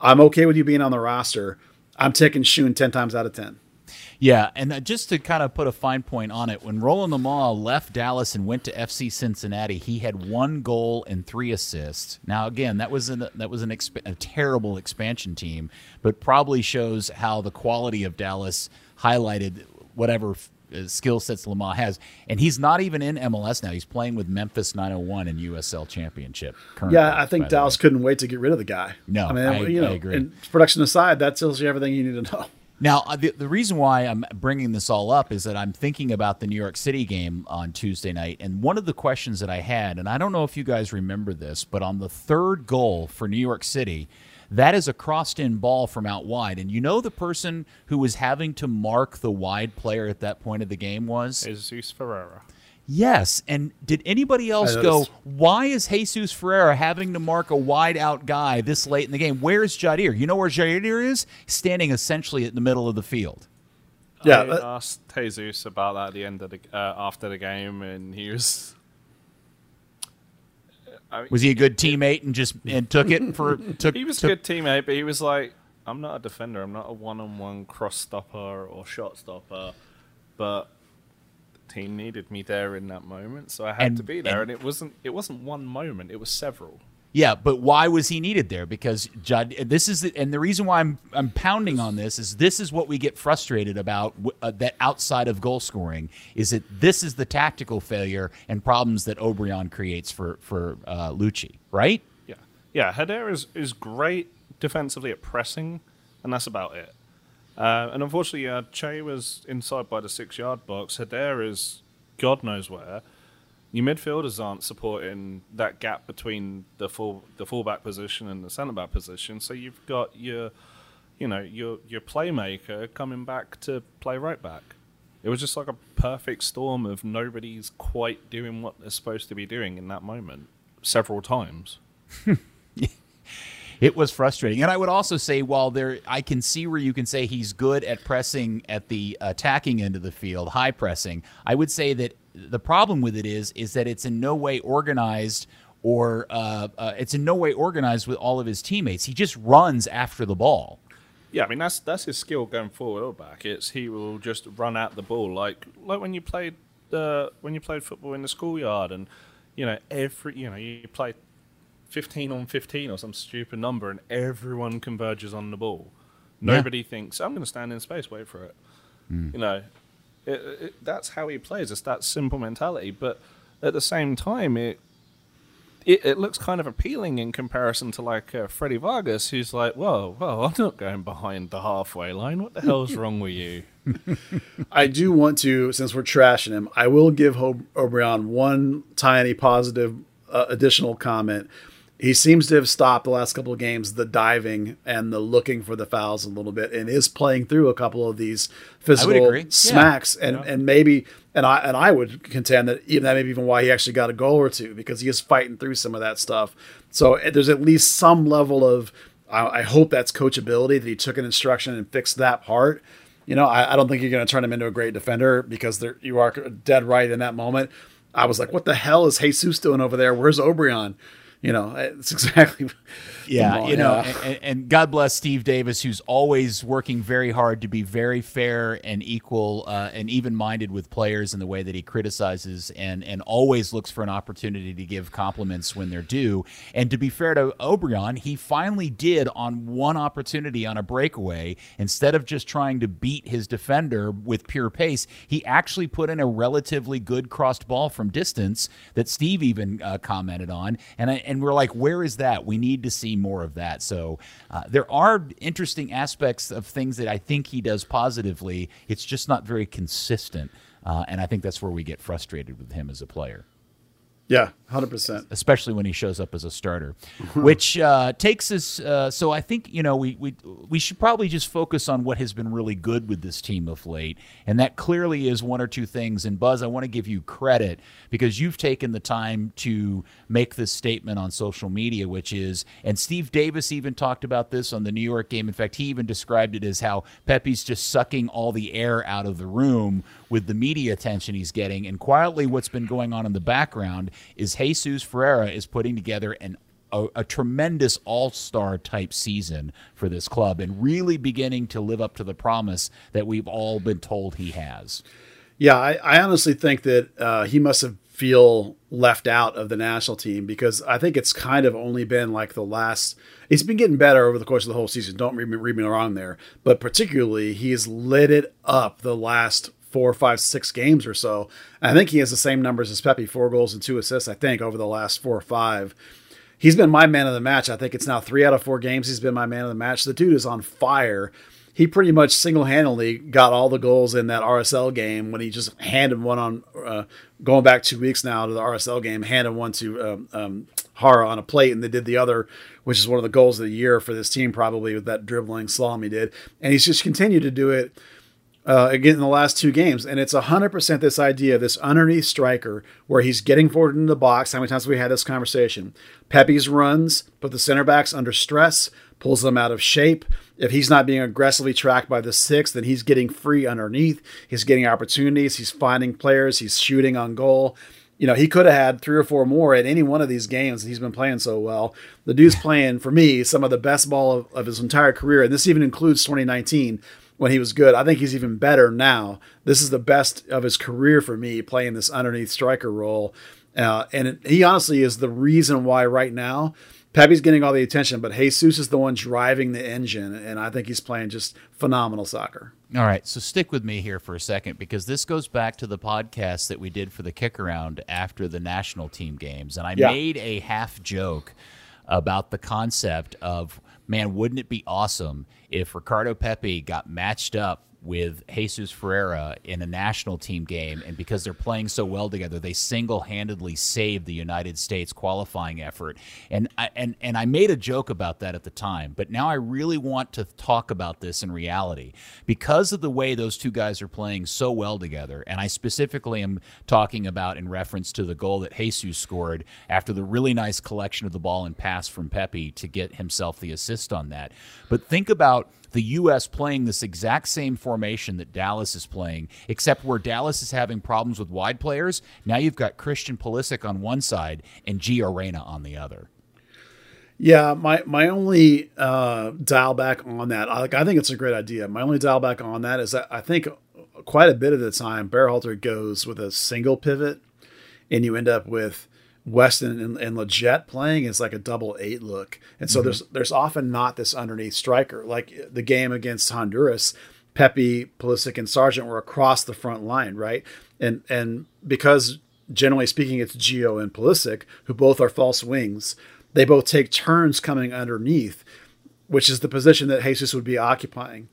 I'm okay with you being on the roster. I'm taking Schön 10 times out of 10. Yeah, and uh, just to kind of put a fine point on it, when Roland Lamah left Dallas and went to FC Cincinnati, he had one goal and three assists. Now, again, that was an that was an exp- a terrible expansion team, but probably shows how the quality of Dallas highlighted whatever uh, skill sets Lamah has. And he's not even in MLS now. He's playing with Memphis 901 in USL Championship. Yeah, I think Dallas couldn't wait to get rid of the guy. No, I mean, I, you know, I agree. And production aside, that tells you everything you need to know. Now, uh, the, the reason why I'm bringing this all up is that I'm thinking about the New York City game on Tuesday night. And one of the questions that I had, and I don't know if you guys remember this, but on the third goal for New York City, that is a crossed in ball from out wide. And you know the person who was having to mark the wide player at that point of the game was? Jesus Ferreira. Yes. And did anybody else go, why is Jesus Ferreira having to mark a wide out guy this late in the game? Where's Jader? You know where Jader is? Standing essentially in the middle of the field. Yeah, I asked Jesus about that at the end of the uh, after the game, and he was. Was he a good teammate and just and took it for took? he was a good teammate, but he was like, "I'm not a defender. I'm not a one-on-one cross stopper or shot stopper." But the team needed me there in that moment, so I had And- to be there. and- And, it wasn't it wasn't one moment; it was several. Yeah, but why was he needed there? Because Judd, this is the, and the reason why I'm I'm pounding on this is this is what we get frustrated about uh, that outside of goal scoring is that this is the tactical failure and problems that Obrian creates for for uh, Luchi, right? Yeah, yeah. Hedera is is great defensively at pressing, and that's about it. Uh, and unfortunately, uh, Che was inside by the six-yard box. Hedera is God knows where. Your midfielders aren't supporting that gap between the full the fullback position and the centre back position. So you've got your, you know, your your playmaker coming back to play right back. It was just like a perfect storm of nobody's quite doing what they're supposed to be doing in that moment several times. It was frustrating. And I would also say, while there, I can see where you can say he's good at pressing at the attacking end of the field, high pressing. I would say that the problem with it is, is that it's in no way organized or uh, uh, it's in no way organized with all of his teammates. He just runs after the ball. Yeah, I mean that's that's his skill going forward or back. It's he will just run out the ball like like when you played uh, when you played football in the schoolyard and you know every you know you play fifteen on fifteen or some stupid number and everyone converges on the ball. Yeah. Nobody thinks I'm going to stand in space, wait for it. You know, it, it, that's how he plays. It's that simple mentality. But at the same time, it it, it looks kind of appealing in comparison to like uh, Freddy Vargas, who's like, "Whoa, whoa, I'm not going behind the halfway line. What the hell's wrong with you?" I do want to, since we're trashing him, I will give Ho- Obrian one tiny positive uh, additional comment. He seems to have stopped the last couple of games the diving and the looking for the fouls a little bit, and is playing through a couple of these physical agree. Yeah. smacks, and and maybe and I and I would contend that even that may be even why he actually got a goal or two because he is fighting through some of that stuff. So uh, there's at least some level of I, I hope that's coachability that he took an instruction and fixed that part. You know, I, I don't think you're going to turn him into a great defender because there you are dead right in that moment. I was like, what the hell is Jesus doing over there? Where's Obrian? You know, it's exactly. Yeah, Come on, you know, yeah. and, and God bless Steve Davis, who's always working very hard to be very fair and equal uh, and even-minded with players in the way that he criticizes and and always looks for an opportunity to give compliments when they're due. And to be fair to Obrian, he finally did on one opportunity on a breakaway. Instead of just trying to beat his defender with pure pace, he actually put in a relatively good crossed ball from distance that Steve even uh, commented on. And I, and we're like, where is that? We need to see more of that. So uh, there are interesting aspects of things that I think he does positively. It's just not very consistent. Uh, and I think that's where we get frustrated with him as a player. Yeah, hundred percent. especially when he shows up as a starter, which uh, takes us. Uh, so I think you know we we we should probably just focus on what has been really good with this team of late, and that clearly is one or two things. And Buzz, I want to give you credit because you've taken the time to make this statement on social media, which is, and Steve Davis even talked about this on the New York game. In fact, he even described it as how Pepi's just sucking all the air out of the room with the media attention he's getting, and quietly, what's been going on in the background is Jesus Ferreira is putting together an a, a tremendous all-star type season for this club and really beginning to live up to the promise that we've all been told he has. Yeah, I, I honestly think that uh, he must have feel left out of the national team because I think it's kind of only been like the last. He's been getting better over the course of the whole season. Don't read me, read me wrong there, but particularly he's lit it up the last four, five, six games or so. I think he has the same numbers as Pepi, four goals and two assists. I think over the last four or five. He's been my man of the match. I think it's now three out of four games. He's been my man of the match. The dude is on fire. He pretty much single handedly got all the goals in that RSL game when he just handed one on, uh, going back two weeks now to the RSL game, handed one to um, um, Jara on a plate, and they did the other, which is one of the goals of the year for this team, probably with that dribbling slalom he did. And he's just continued to do it uh, again in the last two games, and it's hundred percent this idea, this underneath striker where he's getting forward in the box. How many times have we had this conversation? Pepi's runs put the center backs under stress, pulls them out of shape. If he's not being aggressively tracked by the six, then he's getting free underneath. He's getting opportunities. He's finding players. He's shooting on goal. You know, he could have had three or four more at any one of these games. He's been playing so well. The dude's playing, for me, some of the best ball of, of his entire career. And this even includes 2019 when he was good. I think he's even better now. This is the best of his career for me, playing this underneath striker role. Uh, and it, he honestly is the reason why right now Pepi's getting all the attention, but Jesus is the one driving the engine, and I think he's playing just phenomenal soccer. All right, so stick with me here for a second because this goes back to the podcast that we did for the kick around after the national team games, and I yeah. made a half joke about the concept of man, wouldn't it be awesome if Ricardo Pepi got matched up with Jesus Ferreira in a national team game, and because they're playing so well together, they single-handedly saved the United States qualifying effort. And I, and and I made a joke about that at the time, but now I really want to talk about this in reality because of the way those two guys are playing so well together. And I specifically am talking about in reference to the goal that Jesus scored after the really nice collection of the ball and pass from Pepi to get himself the assist on that. But think about the U.S. playing this exact same formation that Dallas is playing, except where Dallas is having problems with wide players. Now you've got Christian Pulisic on one side and Gio Reyna on the other. Yeah, my my only uh, dial back on that, I, I think it's a great idea. My only dial back on that is that I think quite a bit of the time Berhalter goes with a single pivot, and you end up with Weston and, and Lletget playing is like a double eight look, and so mm-hmm. there's there's often not this underneath striker like the game against Honduras. Pepi, Pulisic, and Sargent were across the front line, right? And and because generally speaking, it's Gio and Pulisic who both are false wings. They both take turns coming underneath, which is the position that Jesus would be occupying.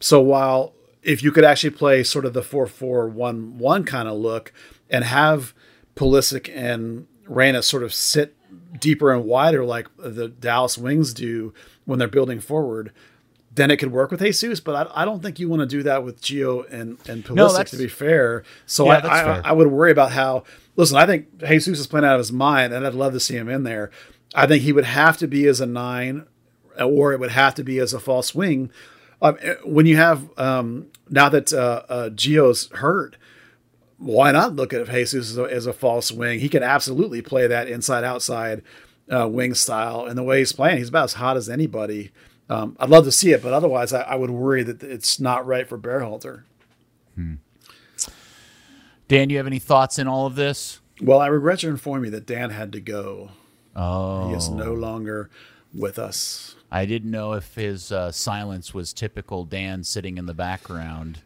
So while if you could actually play sort of the 4-4-1-1 kind of look and have Pulisic and Reyna sort of sit deeper and wider like the Dallas Wings do when they're building forward, then it could work with Jesus. But I, I don't think you want to do that with Gio and, and Pulisic, no, to be fair. So yeah, I, I, I, would worry about how, listen, I think Jesus is playing out of his mind, and I'd love to see him in there. I think he would have to be as a nine, or it would have to be as a false wing. Um, when you have, um, now that uh, uh, Gio's hurt, why not look at Jesus as a, as a, false wing? He can absolutely play that inside outside uh, wing style. And the way he's playing, he's about as hot as anybody. Um, I'd love to see it, but otherwise, I, I, would worry that it's not right for Berhalter. Hmm. Dan, do you have any thoughts in all of this? Well, I regret to inform you that Dan had to go. Oh, he is no longer with us. I didn't know if his uh, silence was typical Dan sitting in the background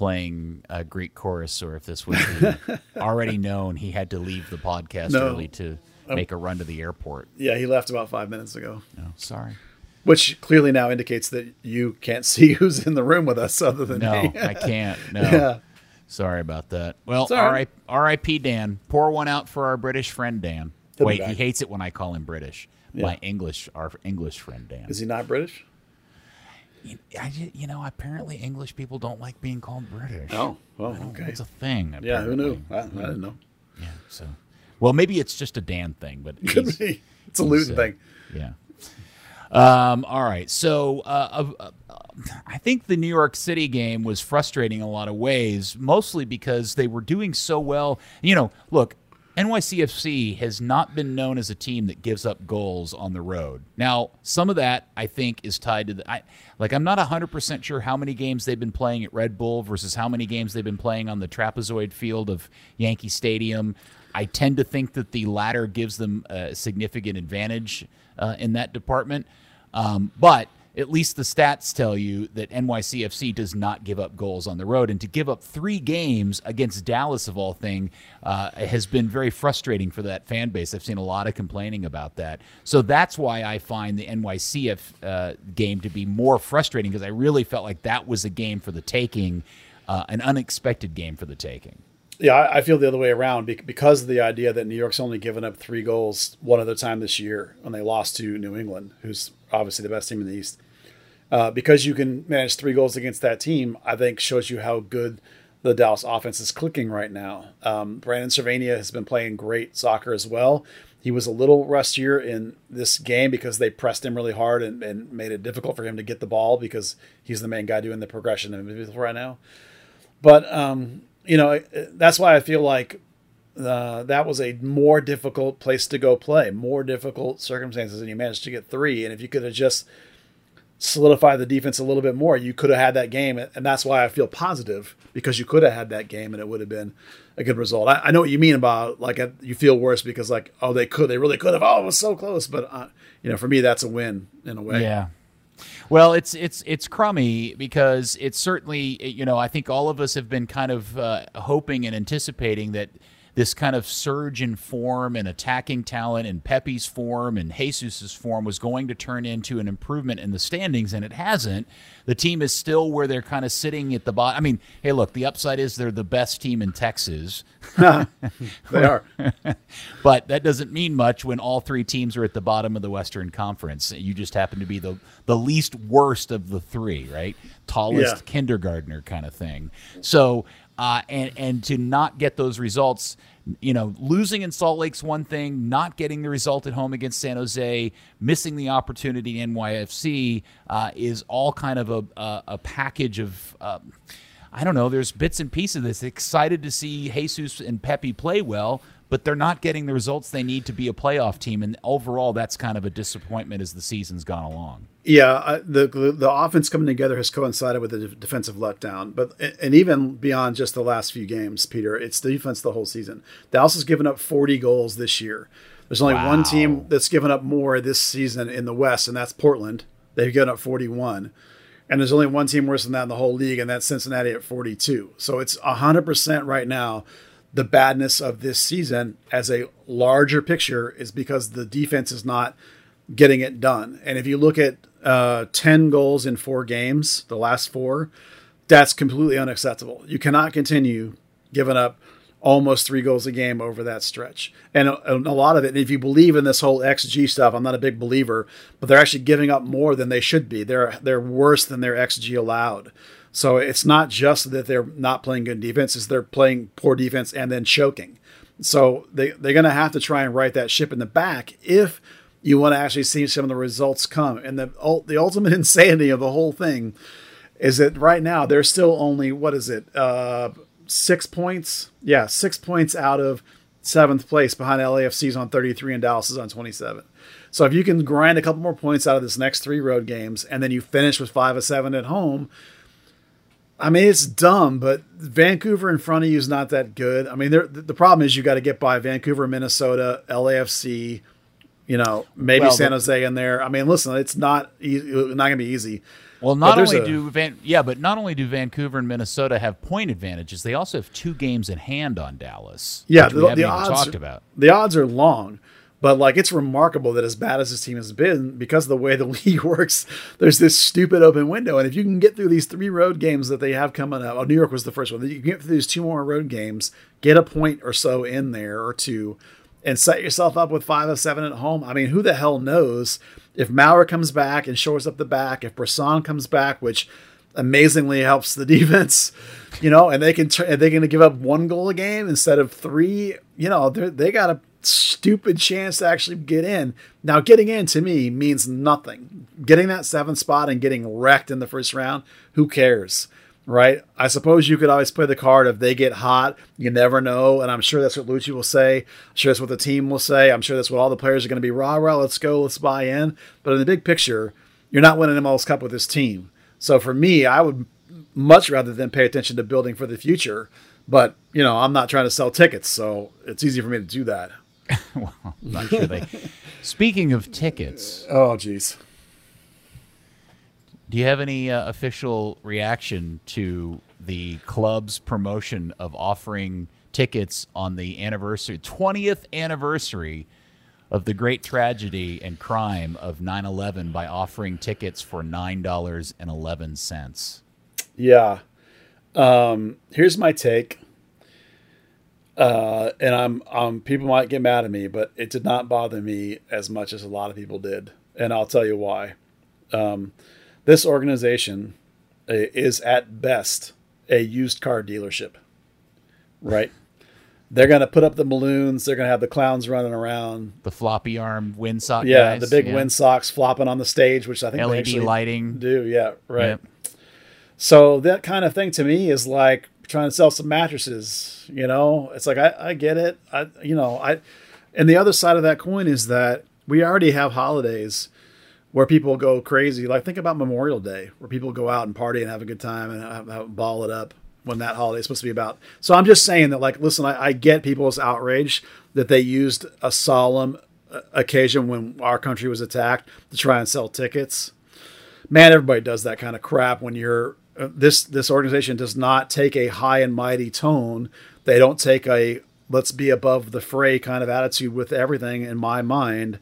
playing a Greek chorus or if this was already known he had to leave the podcast no. early to um, make a run to the airport. Yeah, he left about five minutes ago. Oh, sorry. Which clearly now indicates that you can't see who's in the room with us other than no, me. I can't. No. Yeah. Sorry about that. Well, right. R.I.P. Dan. Pour one out for our British friend Dan. He'll Wait, he hates it when I call him British. My English, our English friend Dan. Is he not British? I, you know, apparently English people don't like being called British. Oh, well, okay. It's a thing. Yeah, who knew? I, I didn't know. Yeah. So, well, maybe it's just a Dan thing, but Could be. It's a Luton uh, thing. Yeah. Um, all right. So uh, uh, uh, I think the New York City game was frustrating in a lot of ways, mostly because they were doing so well. You know, look, NYCFC has not been known as a team that gives up goals on the road. Now, some of that I think is tied to the I like I'm not 100% sure how many games they've been playing at Red Bull versus how many games they've been playing on the trapezoid field of Yankee Stadium. I tend to think that the latter gives them a significant advantage uh, in that department. Um, but at least the stats tell you that NYCFC does not give up goals on the road, and to give up three games against Dallas of all thing uh, has been very frustrating for that fan base. I've seen a lot of complaining about that, so that's why I find the NYCF uh, game to be more frustrating because I really felt like that was a game for the taking, uh, an unexpected game for the taking. Yeah, I, feel the other way around because of the idea that New York's only given up three goals one other time this year when they lost to New England, who's obviously the best team in the East. Uh, because you can manage three goals against that team, I think shows you how good the Dallas offense is clicking right now. Um, Brandon Servania has been playing great soccer as well. He was a little rustier in this game because they pressed him really hard and, and made it difficult for him to get the ball because he's the main guy doing the progression midfield right now. But um, you know that's why I feel like uh, that was a more difficult place to go play, more difficult circumstances, and you managed to get three. And if you could have just solidified the defense a little bit more, you could have had that game. And that's why I feel positive because you could have had that game and it would have been a good result. I, I know what you mean about like uh, you feel worse because like oh they could they really could have oh it was so close, but uh, you know for me that's a win in a way. Yeah. Well, it's it's it's crummy because it's certainly you know I think all of us have been kind of uh, hoping and anticipating that this kind of surge in form and attacking talent and Pepi's form and Jesus's form was going to turn into an improvement in the standings, and it hasn't. The team is still where they're kind of sitting at the bottom. I mean, hey, look, the upside is they're the best team in Texas. They are. But that doesn't mean much when all three teams are at the bottom of the Western Conference. You just happen to be the the least worst of the three, right? Tallest Yeah. kindergartner kind of thing. So, uh, and and to not get those results, you know, losing in Salt Lake's one thing, not getting the result at home against San Jose, missing the opportunity in NYFC uh, is all kind of a a, a package of. Um, I don't know. There's bits and pieces of this. Excited to see Jesus and Pepi play well, but they're not getting the results they need to be a playoff team. And overall, that's kind of a disappointment as the season's gone along. Yeah, I, the the offense coming together has coincided with the de- defensive letdown, but and even beyond just the last few games, Peter, it's the defense the whole season. Dallas has given up 40 goals this year. There's only one team that's given up more this season in the West, and that's Portland. They've given up 41. And there's only one team worse than that in the whole league, and that's Cincinnati at 42. So it's 100% right now. The badness of this season as a larger picture is because the defense is not getting it done. And if you look at uh, 10 goals in four games, the last four, that's completely unacceptable. You cannot continue giving up almost three goals a game over that stretch. And a, a lot of it, if you believe in this whole XG stuff, I'm not a big believer, but they're actually giving up more than they should be. They're they're worse than their XG allowed. So it's not just that they're not playing good defense, it's they're playing poor defense and then choking. So they, they're going to have to try and right that ship in the back if you want to actually see some of the results come. And the the ultimate insanity of the whole thing is that right now they're still only what is it uh, six points? Yeah, six points out of seventh place behind LAFC's on 33 and Dallas is on 27. So if you can grind a couple more points out of this next three road games and then you finish with five of seven at home, I mean, it's dumb, but Vancouver in front of you is not that good. I mean, the problem is you got to get by Vancouver, Minnesota, LAFC, you know, maybe Well, San Jose in there. I mean, listen, it's not e- uh, not going to be easy. Well, not only a- do Van, yeah, but not only do Vancouver and Minnesota have point advantages, they also have two games in hand on Dallas. Yeah, the, the odds talked about. the odds are long, But like it's remarkable that as bad as this team has been, because of the way the league works, there's this stupid open window. And if you can get through these three road games that they have coming up, oh, New York was the first one. You can get through these two more road games, get a point or so in there or two, and set yourself up with five of seven at home. I mean, who the hell knows if Maurer comes back and shores up the back, if Bressan comes back, which amazingly helps the defense, you know, and they can turn, they going to give up one goal a game instead of three. You know, they got a stupid chance to actually get in. Now, getting in to me means nothing. Getting that seventh spot and getting wrecked in the first round, who cares? Right? I suppose you could always play the card if they get hot. You never know. And I'm sure that's what Luchi will say. I'm sure that's what the team will say. I'm sure that's what all the players are going to be rah rah, let's go, let's buy in. But in the big picture, you're not winning MLS Cup with this team. So for me, I would much rather than pay attention to building for the future. But, you know, I'm not trying to sell tickets. So it's easy for me to do that. well, I'm not sure they. Speaking of tickets, oh jeez, do you have any uh, official reaction to the club's promotion of offering tickets on the anniversary, 20th anniversary of the great tragedy and crime of 9/11 by offering tickets for nine dollars and eleven cents? Yeah, um, here's my take. Uh, and I'm, um, people might get mad at me, but it did not bother me as much as a lot of people did, and I'll tell you why. Um, this organization is at best a used car dealership, right? They're going to put up the balloons. They're going to have the clowns running around. The floppy arm windsock. Yeah, guys. the big yeah. windsocks flopping on the stage, which I think LED lighting. Do yeah, right. Yep. So that kind of thing to me is like trying to sell some mattresses. You know, it's like I, I get it. I you know I, and the other side of that coin is that we already have holidays where people go crazy. Like think about Memorial Day, where people go out and party and have a good time and have, have, ball it up when that holiday is supposed to be about. So I'm just saying that, like, listen, I, I get people's outrage that they used a solemn uh, occasion when our country was attacked to try and sell tickets. Man, everybody does that kind of crap when you're this this organization does not take a high and mighty tone. They don't take a let's be above the fray kind of attitude with everything in my mind.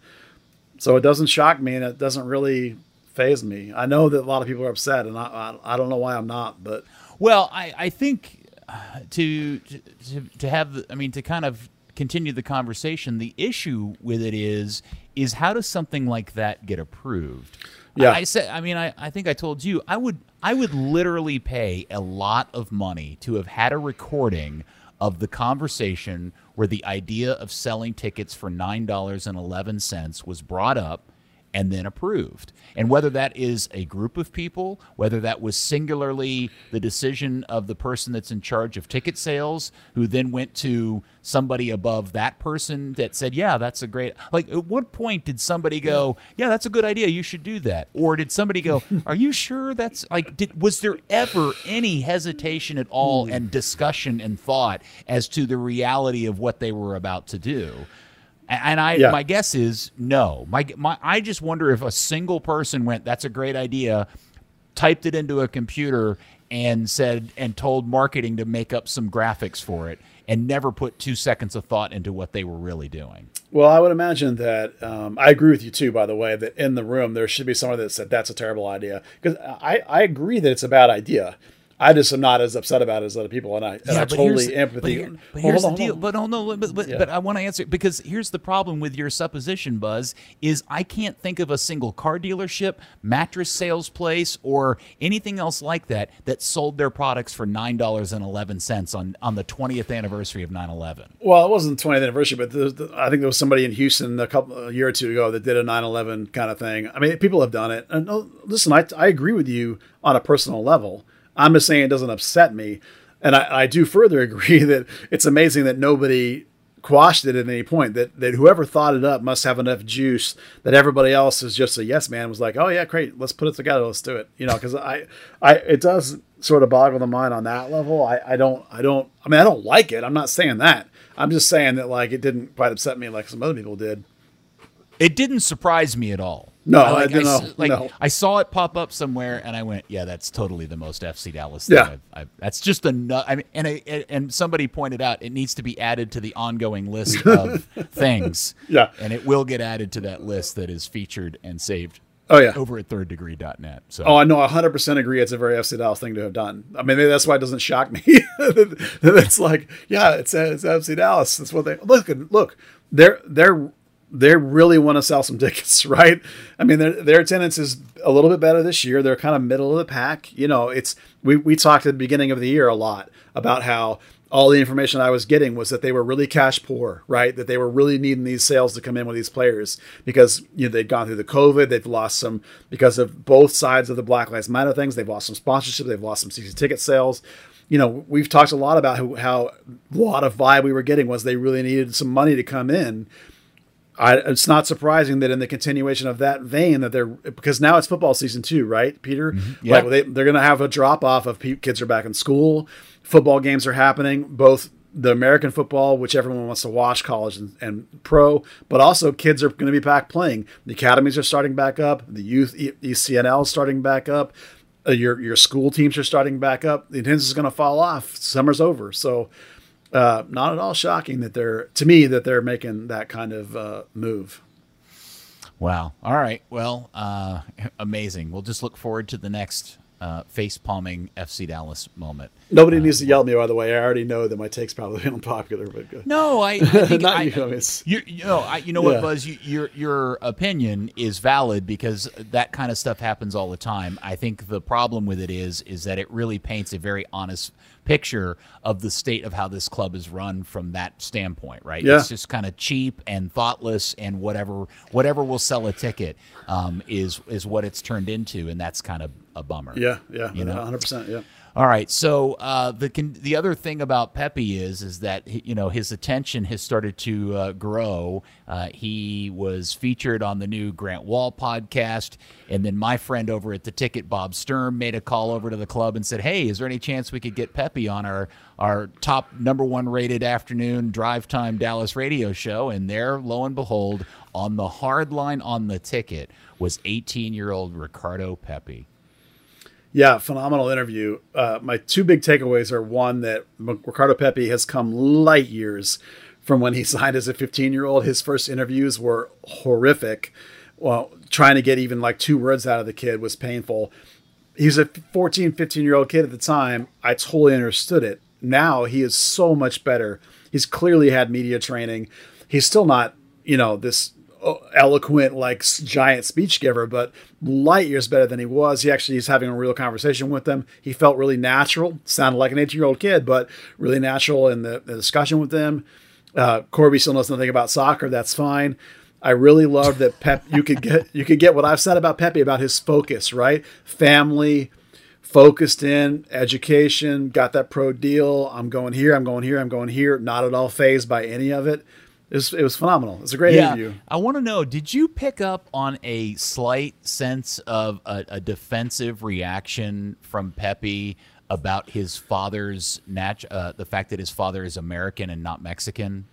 So it doesn't shock me and it doesn't really phase me. I know that a lot of people are upset and I, I, I don't know why I'm not, but well, I, I think uh, to, to to have I mean to kind of continue the conversation, the issue with it is is how does something like that get approved? Yeah. I, I said I mean I, I think I told you I would I would literally pay a lot of money to have had a recording of the conversation where the idea of selling tickets for $9.11 was brought up and then approved. And whether that is a group of people, whether that was singularly the decision of the person that's in charge of ticket sales, who then went to somebody above that person that said, Yeah, that's a great. Like, at what point did somebody go, Yeah, that's a good idea. You should do that? Or did somebody go, Are you sure that's like, did, was there ever any hesitation at all hmm. and discussion and thought as to the reality of what they were about to do? And I, yeah. my guess is no. My, my, I just wonder if a single person went, "That's a great idea," typed it into a computer and said and told marketing to make up some graphics for it, and never put two seconds of thought into what they were really doing. Well, I would imagine that um, I agree with you too. By the way, that in the room there should be someone that said that's a terrible idea because I, I agree that it's a bad idea. I just am not as upset about it as other people, and I, and yeah, I totally empathy. But, here, but here's on, the deal. But oh no, but but, yeah. but I want to answer because here's the problem with your supposition, Buzz. Is I can't think of a single car dealership, mattress sales place, or anything else like that that sold their products for nine dollars and eleven cents on on the twentieth anniversary of 9-11. Well, it wasn't the 20th anniversary, but the, the, I think there was somebody in Houston a couple a year or two ago that did a 9-11 kind of thing. I mean, people have done it. And no, listen, I I agree with you on a personal level. I'm just saying it doesn't upset me. And I, I do further agree that it's amazing that nobody quashed it at any point. That that whoever thought it up must have enough juice that everybody else is just a yes man was like, oh yeah, great, let's put it together, let's do it. You know, because I, I it does sort of boggle the mind on that level. I, I don't I don't I mean I don't like it. I'm not saying that. I'm just saying that like it didn't quite upset me like some other people did. It didn't surprise me at all. No, I, like, I, I like, no. I saw it pop up somewhere, and I went, "Yeah, that's totally the most FC Dallas thing." Yeah. I've, I've, that's just a nut. I mean, and I, and somebody pointed out it needs to be added to the ongoing list of things. Yeah. and it will get added to that list that is featured and saved. Oh, yeah. over at thirddegree.net. So Oh, I know. 100% agree. It's a very FC Dallas thing to have done. I mean, maybe that's why it doesn't shock me. it's like, yeah, it's, it's FC Dallas. That's what they look. Look, they're they're they really want to sell some tickets, right? I mean, their their attendance is a little bit better this year. They're kind of middle of the pack. You know, it's we we talked at the beginning of the year a lot about how all the information I was getting was that they were really cash poor, right? That they were really needing these sales to come in with these players because you know they'd gone through the COVID, they've lost some because of both sides of the Black Lives Matter things. They've lost some sponsorship, they've lost some season ticket sales. You know, we've talked a lot about how, how a lot of vibe we were getting was they really needed some money to come in. I, it's not surprising that in the continuation of that vein that they're because now it's football season too, right, Peter? Yeah. Like they, they're going to have a drop off of pe- kids are back in school, football games are happening, both the American football, which everyone wants to watch, college and, and pro, but also kids are going to be back playing. The academies are starting back up, the youth E- ECNL is starting back up, uh, your your school teams are starting back up. The attendance is going to fall off. Summer's over, so uh, not at all shocking that they're to me that they're making that kind of uh, move. Wow. All right. Well, uh, amazing. We'll just look forward to the next uh, face palming FC Dallas moment. Nobody needs to yell at me, by the way. I already know that my take's probably unpopular, but good. No, I, I think Not I, you, I mean, you, you know, I, you know Yeah. what, Buzz, you, your your opinion is valid because that kind of stuff happens all the time. I think the problem with it is is that it really paints a very honest picture of the state of how this club is run from that standpoint, right? Yeah. It's just kind of cheap and thoughtless, and whatever whatever will sell a ticket um, is is what it's turned into, and that's kind of a bummer. Yeah, yeah, You know? 100%. Yeah. All right. So uh, the the other thing about Pepi is is that you know his attention has started to uh, grow. Uh, he was featured on the new Grant Wahl podcast, and then my friend over at the Ticket, Bob Sturm, made a call over to the club and said, "Hey, is there any chance we could get Pepi on our our top number one rated afternoon drive time Dallas radio show?" And there, lo and behold, on the hard line on the ticket was 18 year old Ricardo Pepi. Yeah, phenomenal interview. Uh, my two big takeaways are one that Ricardo Pepi has come light years from when he signed as a 15 year old. His first interviews were horrific. Well, trying to get even like two words out of the kid was painful. He was a 14, 15 year old kid at the time. I totally understood it. Now he is so much better. He's clearly had media training. He's still not, you know, this eloquent, like giant speech giver, but light years better than he was. He actually is having a real conversation with them. He felt really natural, sounded like an 18 year old kid, but really natural in the, the discussion with them. Uh, Corby still knows nothing about soccer. That's fine. I really love that Pep. You could get you could get what I've said about Pepi about his focus, right? Family, focused in education, got that pro deal. I'm going here. I'm going here. I'm going here. Not at all phased by any of it. It was, it was phenomenal. It's a great interview. I want to know did you pick up on a slight sense of a, a defensive reaction from Pepi about his father's nat- uh, the fact that his father is American and not Mexican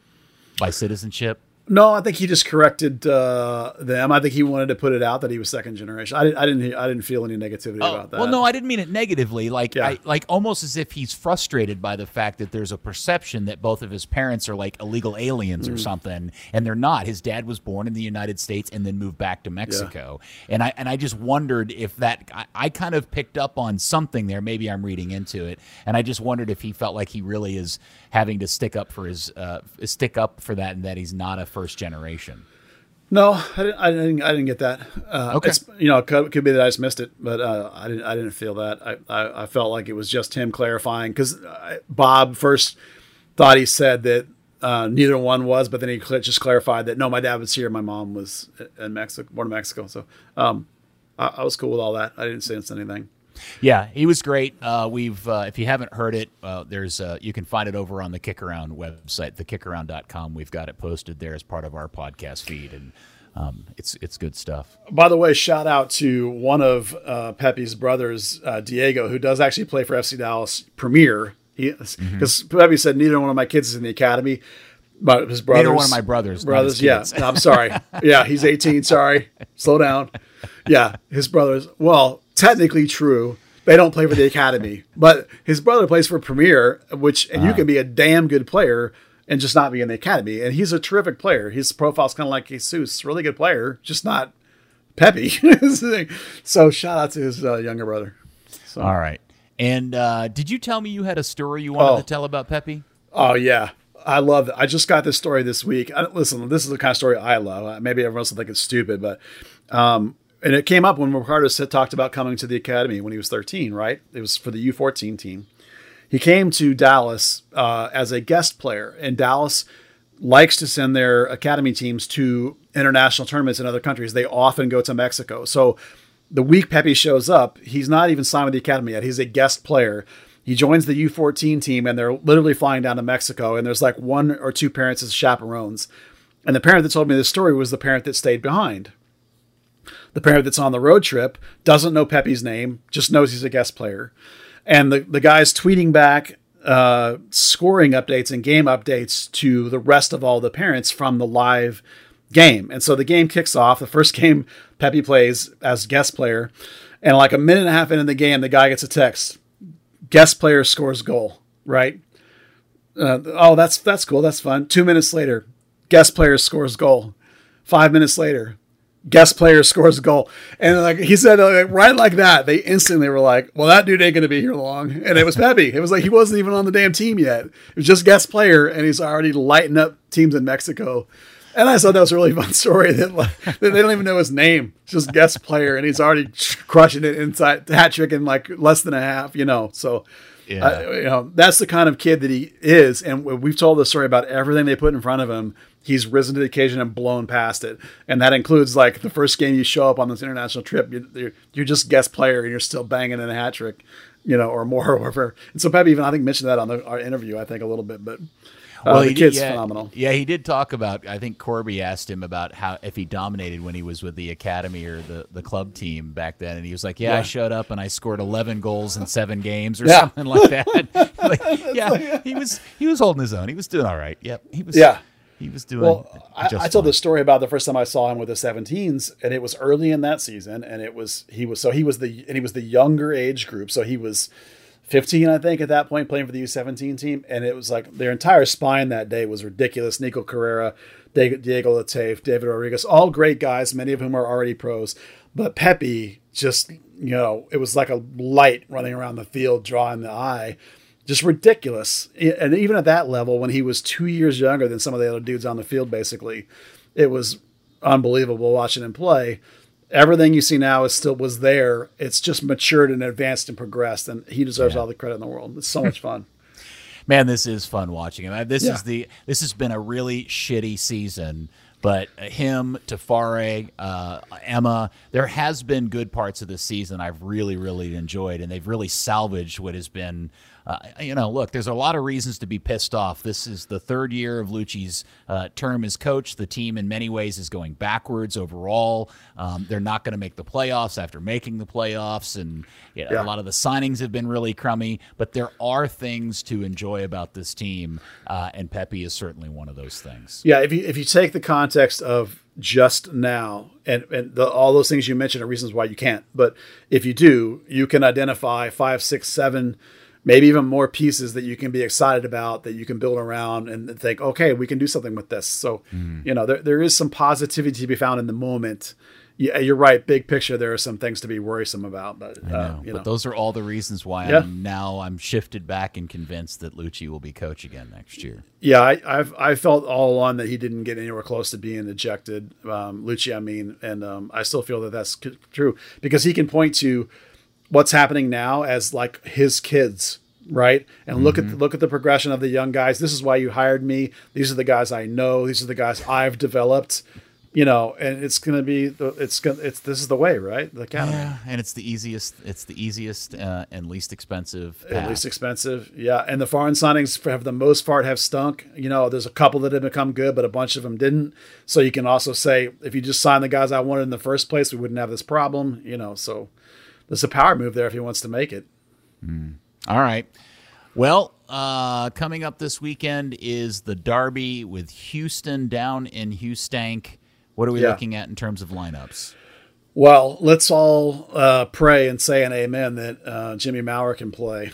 by citizenship? No, I think he just corrected uh, them. I think he wanted to put it out that he was second generation. I didn't. I didn't. I didn't feel any negativity about that. Oh, Well, no, I didn't mean it negatively. Like, Yeah. I, like almost as if he's frustrated by the fact that there's a perception that both of his parents are like illegal aliens Mm. or something, and they're not. His dad was born in the United States and then moved back to Mexico, and I and I just wondered if that I, I kind of picked up on something there. Maybe I'm reading into it, and I just wondered if he felt like he really is having to stick up for his uh, stick up for that, and that he's not a first generation. No, I didn't. I didn't, I didn't get that. Uh, Okay. it's, you know, it could, could be that I just missed it, but uh, I didn't. I didn't feel that. I, I, I felt like it was just him clarifying because Bob first thought he said that uh, neither one was, but then he cl- just clarified that no, my dad was here, my mom was in Mexico, born in Mexico. So um, I, I was cool with all that. I didn't sense anything. Yeah, he was great. Uh, we've uh, if you haven't heard it, uh, there's uh, you can find it over on the Kickaround website, thekickaround.com. We've got it posted there as part of our podcast feed, and um, it's it's good stuff. By the way, shout out to one of uh, Pepi's brothers, uh, Diego, who does actually play for FC Dallas Premier. Because Pepi said neither one of my kids is in the academy. But his brothers, Neither one of my brothers. brothers, yeah. I'm sorry. Yeah, he's 18. Sorry, slow down. Yeah, his brothers. Well, technically true. They don't play for the academy, but his brother plays for Premier, which and you Uh-huh. can be a damn good player and just not be in the academy. And he's a terrific player. His profile's kind of like Jesus, really good player, just not peppy. Is the thing. so shout out to his uh, younger brother. So, All right. And uh, did you tell me you had a story you wanted Oh. to tell about Pepi? Oh yeah, I love it. I just got this story this week. I, listen, this is the kind of story I love. Uh, Maybe everyone else will think it's stupid, but um, and it came up when Ricardo talked about coming to the academy when he was 13. Right? It was for the U14 team. He came to Dallas uh, as a guest player, and Dallas likes to send their academy teams to international tournaments in other countries. They often go to Mexico. So the week Pepi shows up, he's not even signed with the academy yet. He's a guest player. He joins the U14 team, and they're literally flying down to Mexico. And there's like one or two parents as chaperones. And the parent that told me this story was the parent that stayed behind. The parent that's on the road trip doesn't know Pepi's name, just knows he's a guest player. And the, the guy's tweeting back uh, scoring updates and game updates to the rest of all the parents from the live game. And so the game kicks off. The first game Pepi plays as guest player. And like a minute and a half into the game, the guy gets a text. Guest player scores goal, right? Uh, oh, that's that's cool. That's fun. Two minutes later, guest player scores goal. Five minutes later, guest player scores a goal. And like he said, like, right like that, they instantly were like, "Well, that dude ain't going to be here long." And it was Pepi. It was like he wasn't even on the damn team yet. It was just guest player, and he's already lighting up teams in Mexico. And I thought that was a really fun story that, like, that they don't even know his name. It's just guest player, and he's already crushing it inside hat trick in like less than a half. You know, so. Yeah. Uh, you know that's the kind of kid that he is, and we've told the story about everything they put in front of him. He's risen to the occasion and blown past it, and that includes like the first game you show up on this international trip, you're, you're, you're just guest player and you're still banging in a hat trick, you know, or more or whatever. And so Pepi even I think mentioned that on the, our interview, I think a little bit, but uh, the he did- kid's yeah, phenomenal. Yeah, he did talk about. I think Corby asked him about how if he dominated when he was with the academy or the, the club team back then, and he was like, "Yeah, I showed up and I scored eleven goals in seven games or Yeah. something like that." like, yeah, he was he was holding his own. He was doing all right. Yep, he was. Yeah. He was doing. Well, I, I told the story about the first time I saw him with the 17s, and it was early in that season, and it was he was so he was the and he was the younger age group, so he was 15, I think, at that point, playing for the U17 team, and it was like their entire spine that day was ridiculous. Nico Carrera, Diego Latafe, David Rodriguez, all great guys, many of whom are already pros, but Pepi just you know it was like a light running around the field, drawing the eye just ridiculous. And even at that level, when he was two years younger than some of the other dudes on the field, basically, it was unbelievable watching him play. Everything you see now is still was there. It's just matured and advanced and progressed, and he deserves all the credit in the world. It's so much fun. Man, this is fun watching him. This Yeah. is the this has been a really shitty season, but him, Tafari, uh, Ema, there has been good parts of this season I've really really enjoyed, and they've really salvaged what has been. Uh, you know, look, there's a lot of reasons to be pissed off. This is the third year of Luchi's uh, term as coach. The team, in many ways, is going backwards overall. Um, they're not going to make the playoffs after making the playoffs, and you know, Yeah. a lot of the signings have been really crummy. But there are things to enjoy about this team, uh, and Pepi is certainly one of those things. Yeah, if you if you take the context of just now and and the, all those things you mentioned are reasons why you can't, but if you do, you can identify five, six, seven, maybe even more pieces that you can be excited about that you can build around and think, okay, we can do something with this. So, Mm-hmm. you know, there there is some positivity to be found in the moment. Yeah, you're right. Big picture, there are some things to be worrisome about, but know, uh, you know, but those are all the reasons why Yeah. I'm now I'm shifted back and convinced that Luchi will be coach again next year. Yeah, I, I've I felt all along that he didn't get anywhere close to being ejected, um, Luchi. I mean, and um, I still feel that that's c- true because he can point to what's happening now as like his kids, right? And look at look at the progression of the young guys. This is why you hired me. These are the guys I know. These are the guys I've developed. You know, and it's gonna be the it's gonna it's this is the way, right? The academy. Yeah, and it's the easiest. It's the easiest uh, and least expensive. at path. least expensive. Yeah, and the foreign signings for have the most part have stunk. You know, there's a couple that have become good, but a bunch of them didn't. So you can also say if you just sign the guys I wanted in the first place, we wouldn't have this problem. You know, so there's a power move there if he wants to make it. All right. Well, uh, coming up this weekend is the Derby with Houston down in Houstank. What are we Yeah. looking at in terms of lineups? Well, let's all uh, pray and say an amen that uh, Jimmy Maurer can play.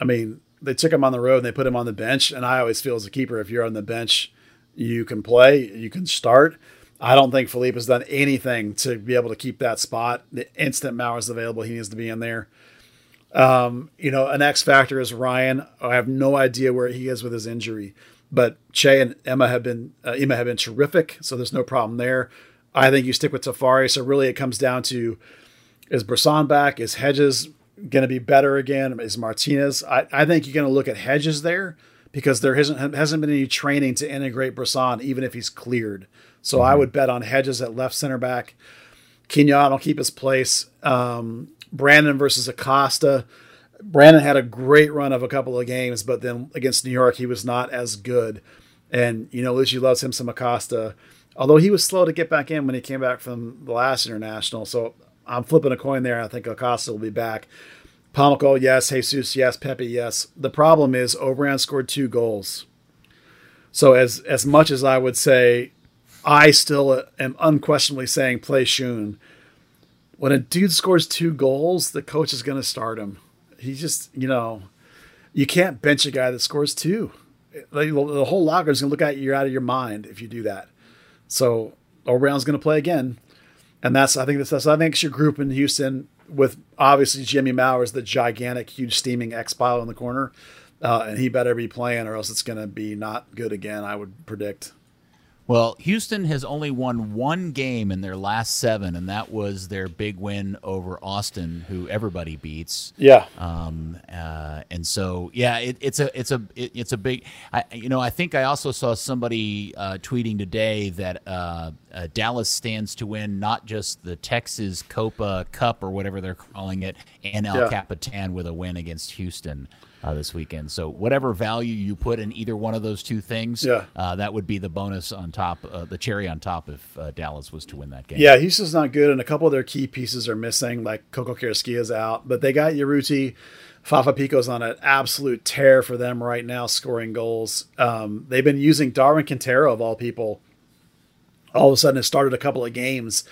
I mean, they took him on the road and they put him on the bench, and I always feel as a keeper, if you're on the bench, you can play, you can start. I don't think Philippe has done anything to be able to keep that spot. The instant Maurer's available, he needs to be in there. Um, you know, an X factor is Ryan. I have no idea where he is with his injury, but Che and Ema have been uh, Ema have been terrific, so there's no problem there. I think you stick with Tafari. So really, it comes down to is Bressan back? Is Hedges going to be better again? Is Martinez? I, I think you're going to look at Hedges there because there hasn't hasn't been any training to integrate Bressan, even if he's cleared. So I would bet on Hedges at left center back. Quignon will keep his place. Um, Brandon versus Acosta. Brandon had a great run of a couple of games, but then against New York, he was not as good. And, you know, Luchi loves him some Acosta, although he was slow to get back in when he came back from the last international. So I'm flipping a coin there. I think Acosta will be back. Pomykal, yes. Jesus, yes. Pepi, yes. The problem is Obrian scored two goals. So as as much as I would say, I still am unquestionably saying play Schön. When a dude scores two goals, the coach is going to start him. He just, you know, you can't bench a guy that scores two. The whole locker is going to look at you You're out of your mind if you do that. So Obrian's going to play again, and that's I think that's, that's I think it's your group in Houston with obviously Jimmy Maurer's, the gigantic, huge steaming X pile in the corner, uh, and he better be playing or else it's going to be not good again. I would predict. Well, Houston has only won one game in their last seven, and that was their big win over Austin, who everybody beats. Yeah, Um, uh, and so, yeah, it, it's a it's a it, it's a big. I, you know, I think I also saw somebody uh, tweeting today that uh, uh, Dallas stands to win not just the Texas Copa Cup or whatever they're calling it, and El Yeah. Capitan with a win against Houston. Uh, this weekend, so whatever value you put in either one of those two things, Yeah. uh, that would be the bonus on top, uh, the cherry on top if uh, Dallas was to win that game. Yeah, Houston's not good, and a couple of their key pieces are missing, like Coco is out, but they got Urruti. Fafa Picault's on an absolute tear for them right now, scoring goals. Um, they've been using Darwin Quintero, of all people. All of a sudden, it started a couple of games.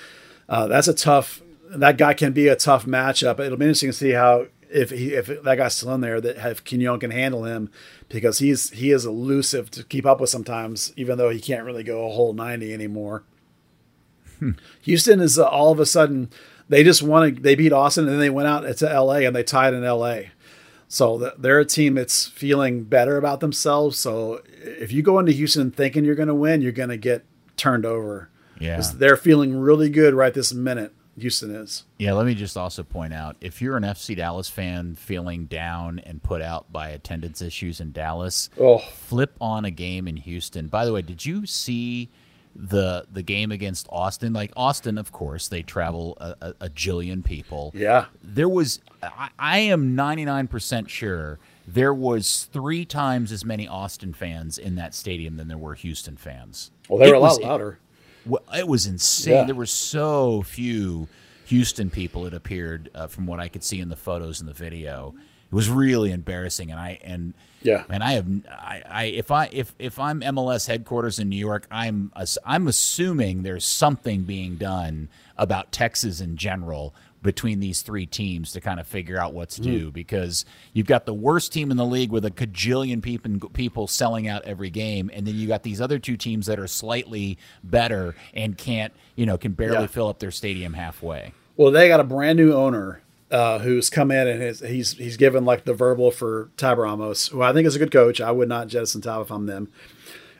Uh, that's a tough. That guy can be a tough matchup. It'll be interesting to see how if he if that guy's still in there that if Quignon can handle him because he's he is elusive to keep up with sometimes, even though he can't really go a whole ninety anymore. Houston is uh, all of a sudden they just want to they beat Austin and then they went out to LA and they tied in LA. So they're a team that's feeling better about themselves. So if you go into Houston thinking you're going to win, you're going to get turned over. Yeah. They're feeling really good right this minute. Houston is. Yeah, let me just also point out if you're an FC Dallas fan feeling down and put out by attendance issues in Dallas, Oh, flip on a game in Houston. By the way, did you see the the game against Austin? Like Austin, of course, they travel a, a, a jillion people. yeah. There was, I, I am 99% sure there was three times as many Austin fans in that stadium than there were Houston fans. Well, they were It a lot was- louder. well, it was insane. Yeah. There were so few Houston people. It appeared uh, from what I could see in the photos and the video. It was really embarrassing, and I and Yeah. and I have I, I if I if if I'm MLS headquarters in New York, I'm I'm assuming there's something being done about Texas in general between these three teams to kind of figure out what's due because you've got the worst team in the league with a cajillion people people selling out every game and then you got these other two teams that are slightly better and can't you know can barely Yeah. fill up their stadium halfway Well, they got a brand new owner uh, who's come in and his, he's he's given like the verbal for Tab Ramos, who I think is a good coach. I would not jettison Tab if I'm them.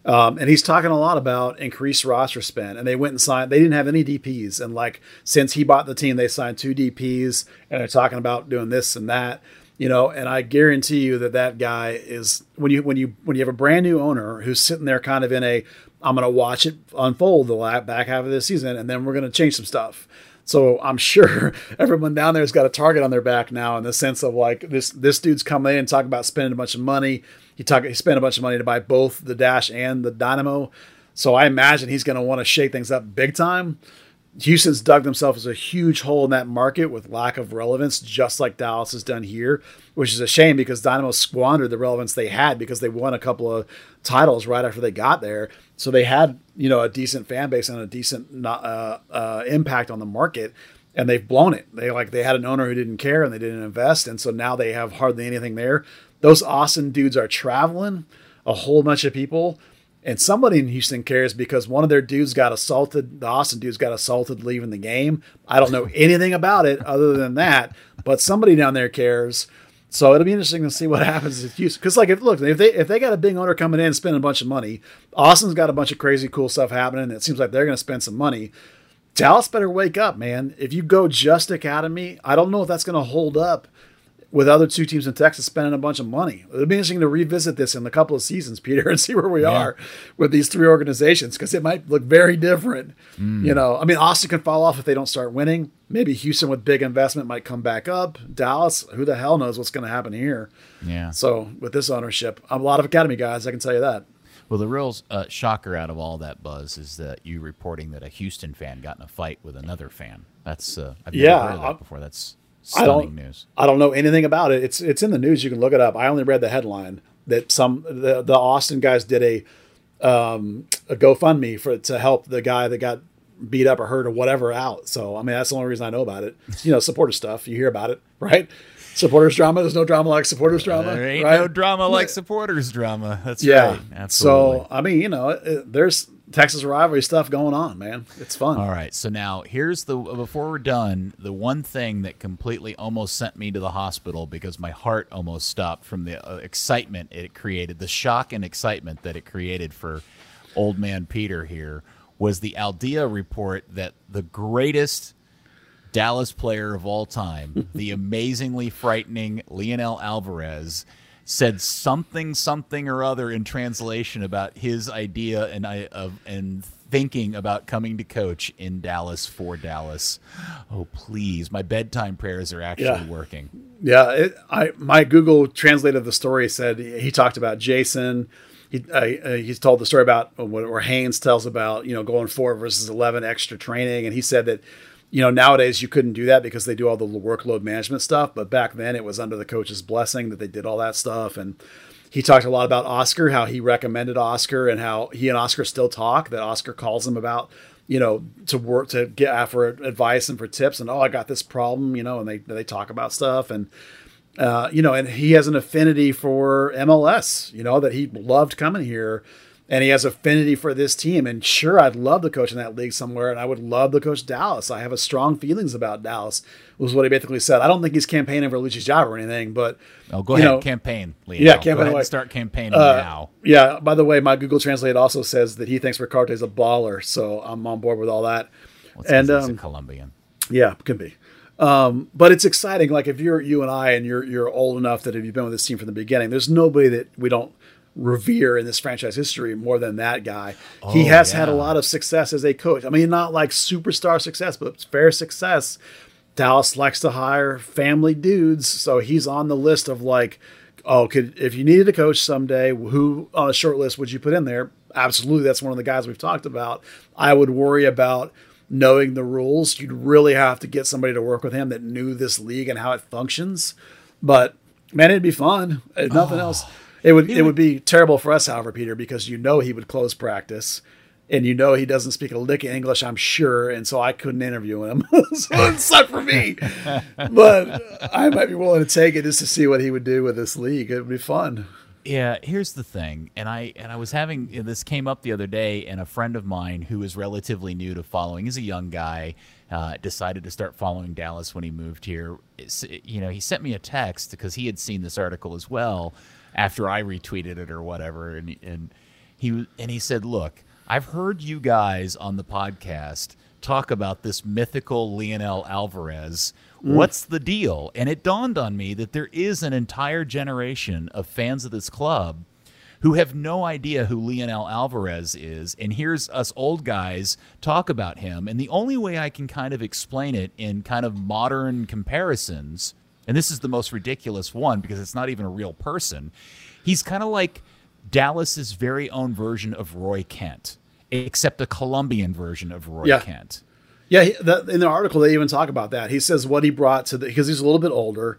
Um, and he's talking a lot about increased roster spend. And they went and signed. They didn't have any DPS, and like since he bought the team, they signed two DPS, and they're talking about doing this and that. You know, and I guarantee you that that guy is when you when you when you have a brand new owner who's sitting there kind of in a I'm going to watch it unfold the back half of this season, and then we're going to change some stuff. So I'm sure everyone down there's got a target on their back now in the sense of like this this dude's coming in and talking about spending a bunch of money. He talk he spent a bunch of money to buy both the Dash and the Dynamo. So I imagine he's going to want to shake things up big time. Houston's dug themselves a huge hole in that market with lack of relevance, just like Dallas has done here, which is a shame because Dynamo squandered the relevance they had because they won a couple of titles right after they got there. So they had, you know, a decent fan base and a decent uh, uh, impact on the market, and they've blown it. They like they had an owner who didn't care and they didn't invest, and so now they have hardly anything there. Those Austin dudes are traveling, a whole bunch of people and somebody in Houston cares because one of their dudes got assaulted. The Austin dudes got assaulted leaving the game. I don't know anything about it other than that, but somebody down there cares. So it'll be interesting to see what happens in Houston. Because like, if look, if they if they got a big owner coming in and spending a bunch of money, Austin's got a bunch of crazy cool stuff happening. It seems like they're going to spend some money. Dallas better wake up, man. If you go just academy, I don't know if that's going to hold up with other two teams in Texas spending a bunch of money. It'll be interesting to revisit this in a couple of seasons, Peter, and see where we yeah. are with these three organizations because it might look very different. Mm. You know, I mean, Austin can fall off if they don't start winning. Maybe Houston with big investment might come back up. Dallas, who the hell knows what's going to happen here? Yeah. So with this ownership, I'm a lot of academy guys, I can tell you that. Well, the real uh, shocker out of all that buzz is that you reporting that a Houston fan got in a fight with another fan. That's uh, I've never yeah, heard of that before. That's Stunning I don't, news. I don't know anything about it. It's it's in the news. You can look it up. I only read the headline that some the, the Austin guys did a um, a GoFundMe for to help the guy that got beat up or hurt or whatever out. So I mean that's the only reason I know about it. You know, supporter stuff. You hear about it, right? Supporters drama. There's no drama like supporters drama. There ain't right? no drama like supporters drama. That's yeah. right. Absolutely. So I mean, you know, there's Texas rivalry stuff going on, man. It's fun. All right. So now here's the before we're done, the one thing that completely almost sent me to the hospital because my heart almost stopped from the uh, excitement it created, the shock and excitement that it created for old man Peter here was the Al Día report that the greatest Dallas player of all time, the amazingly frightening Leonel Alvarez said something something or other in translation about his idea and I of and thinking about coming to coach in Dallas for Dallas. Oh please, my bedtime prayers are actually yeah. working. Yeah, it, I my Google translate of the story said he talked about Jason. He uh, he's told the story about where Haynes tells about you know going four versus eleven extra training, and he said that you know, nowadays you couldn't do that because they do all the workload management stuff. But back then it was under the coach's blessing that they did all that stuff. And he talked a lot about Oscar, how he recommended Oscar and how he and Oscar still talk, that Oscar calls him about, you know, to work, to get for advice and for tips. And, oh, I got this problem, you know, and they, they talk about stuff. And, uh, you know, and he has an affinity for MLS, you know, that he loved coming here and he has affinity for this team. And sure, I'd love to coach in that league somewhere, and I would love to coach Dallas. I have a strong feelings about Dallas. Was what he basically said. I don't think he's campaigning for Luchi's job or anything, but oh, go ahead, know, campaign. Leo. Yeah, campaign. Start campaigning uh, now. Yeah. By the way, my Google Translate also says that he thinks Ricarte is a baller, so I'm on board with all that. Well, and um, a Colombian. Yeah, can be. Um, but it's exciting. Like if you're you and I, and you're you're old enough that if you've been with this team from the beginning, there's nobody that we don't revere in this franchise history more than that guy. Oh, he has yeah. had a lot of success as a coach. I mean, not like superstar success, but fair success. Dallas likes to hire family dudes, so he's on the list of like, oh, could if you needed a coach someday, who on a short list would you put in there? Absolutely, that's one of the guys we've talked about. I would worry about knowing the rules. You'd really have to get somebody to work with him that knew this league and how it functions. But man, it'd be fun. If nothing oh. else it would it would be terrible for us, however, Peter, because you know he would close practice, and you know he doesn't speak a lick of English, I'm sure, and so I couldn't interview him. so it sucked for me. but I might be willing to take it just to see what he would do with this league. It would be fun. Yeah, here's the thing, and I and I was having this came up the other day, and a friend of mine who is relatively new to following, he's a young guy, uh, decided to start following Dallas when he moved here. It's, you know, he sent me a text because he had seen this article as well after I retweeted it or whatever, and and he and he said, "Look, I've heard you guys on the podcast talk about this mythical Leonel Alvarez. Mm. What's the deal?" And it dawned on me that there is an entire generation of fans of this club who have no idea who Leonel Alvarez is. And here's us old guys talk about him. And the only way I can kind of explain it in kind of modern comparisons and this is the most ridiculous one because it's not even a real person. He's kind of like Dallas's very own version of Roy Kent, except a Colombian version of Roy yeah. Kent. Yeah, that, in the article they even talk about that. He says what he brought to the because he's a little bit older,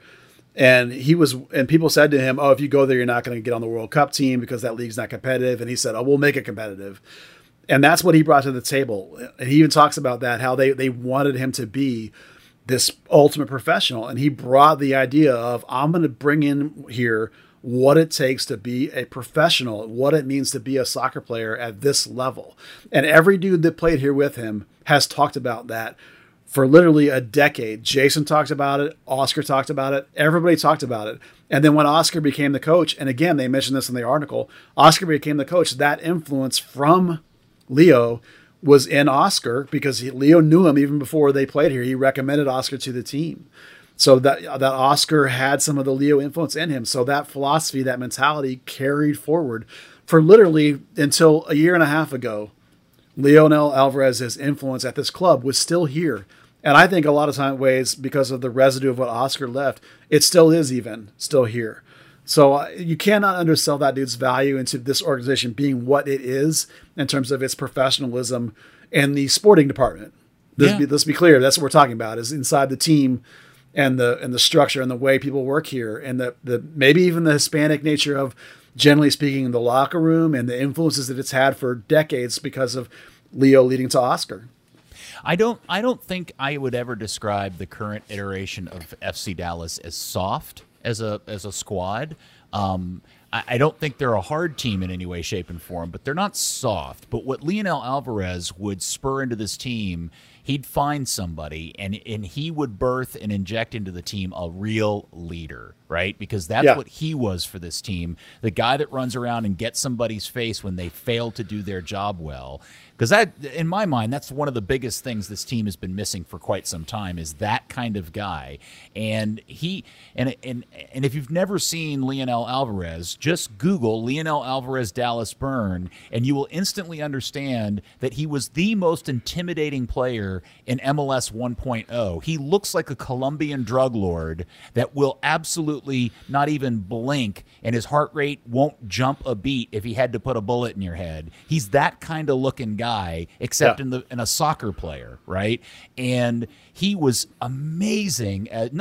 and he was and people said to him, "Oh, if you go there, you're not going to get on the World Cup team because that league's not competitive." And he said, "Oh, we'll make it competitive." And that's what he brought to the table. And he even talks about that how they they wanted him to be this ultimate professional, and he brought the idea of I'm going to bring in here what it takes to be a professional, what it means to be a soccer player at this level. And every dude that played here with him has talked about that for literally a decade. Jason talked about it, Oscar talked about it, everybody talked about it. And then when Oscar became the coach, and again, they mentioned this in the article, Oscar became the coach, that influence from Leo was in Oscar because he, Leo knew him even before they played here. He recommended Oscar to the team. So that that Oscar had some of the Leo influence in him. So that philosophy, that mentality carried forward for literally until a year and a half ago. Leonel Alvarez's influence at this club was still here. And I think a lot of time ways because of the residue of what Oscar left, it still is even still here. So uh, you cannot undersell that dude's value into this organization being what it is in terms of its professionalism and the sporting department. Let's, Yeah. be, let's be clear. That's what we're talking about is inside the team and the and the structure and the way people work here and the, the maybe even the Hispanic nature of generally speaking in the locker room and the influences that it's had for decades because of Leo leading to Oscar. I don't I don't think I would ever describe the current iteration of FC Dallas as soft as a as a squad. Um, I, I don't think they're a hard team in any way, shape, and form, but they're not soft. But what Leonel Alvarez would spur into this team, he'd find somebody and and he would birth and inject into the team a real leader, right? Because that's Yeah. what he was for this team. The guy that runs around and gets somebody's face when they fail to do their job well. Because that, in my mind, that's one of the biggest things this team has been missing for quite some time is that kind of guy. And he and and and if you've never seen Leonel Alvarez, just Google Leonel Alvarez Dallas Burn, and you will instantly understand that he was the most intimidating player in MLS 1.0. He looks like a Colombian drug lord that will absolutely not even blink, and his heart rate won't jump a beat if he had to put a bullet in your head. He's that kind of looking guy, except Yeah. in the in a soccer player, right? And he was amazing, at,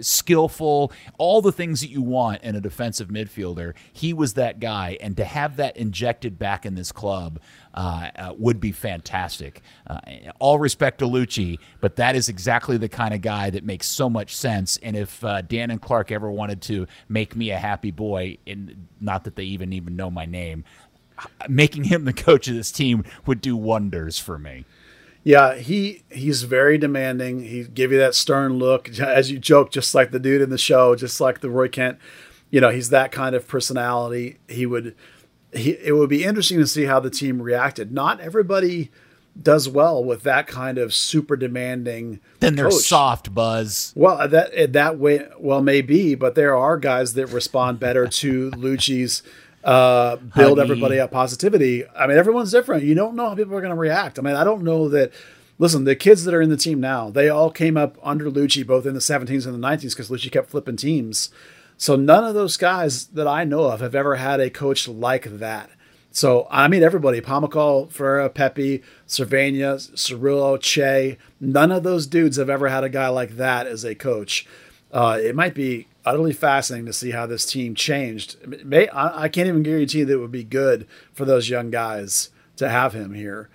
skillful, all the things that you want in a defensive midfielder. He was that guy, and to have that injected back in this club uh, uh, would be fantastic. Uh, all respect to Luchi, but that is exactly the kind of guy that makes so much sense. And if uh, Dan and Clark ever wanted to make me a happy boy, and not that they even even know my name, making him the coach of this team would do wonders for me. Yeah, he he's very demanding. He give you that stern look, as you joke, just like the dude in the show, just like the Roy Kent. You know, he's that kind of personality. He would. He, it would be interesting to see how the team reacted. Not everybody does well with that kind of super demanding. Then they're coach. soft, Buzz. Well, uh, that uh, that way, well, maybe, but there are guys that respond better to Luchi's uh, build everybody up positivity. I mean, everyone's different. You don't know how people are going to react. I mean, I don't know that. Listen, the kids that are in the team now, they all came up under Luchi, both in the 17s and the 19s, because Luchi kept flipping teams. So none of those guys that I know of have ever had a coach like that. So I mean, everybody: Pomykal, Ferreira, Pepi, Servania, Cerrillo, Che. None of those dudes have ever had a guy like that as a coach. Uh, it might be utterly fascinating to see how this team changed. May, I, I can't even guarantee that it would be good for those young guys to have him here.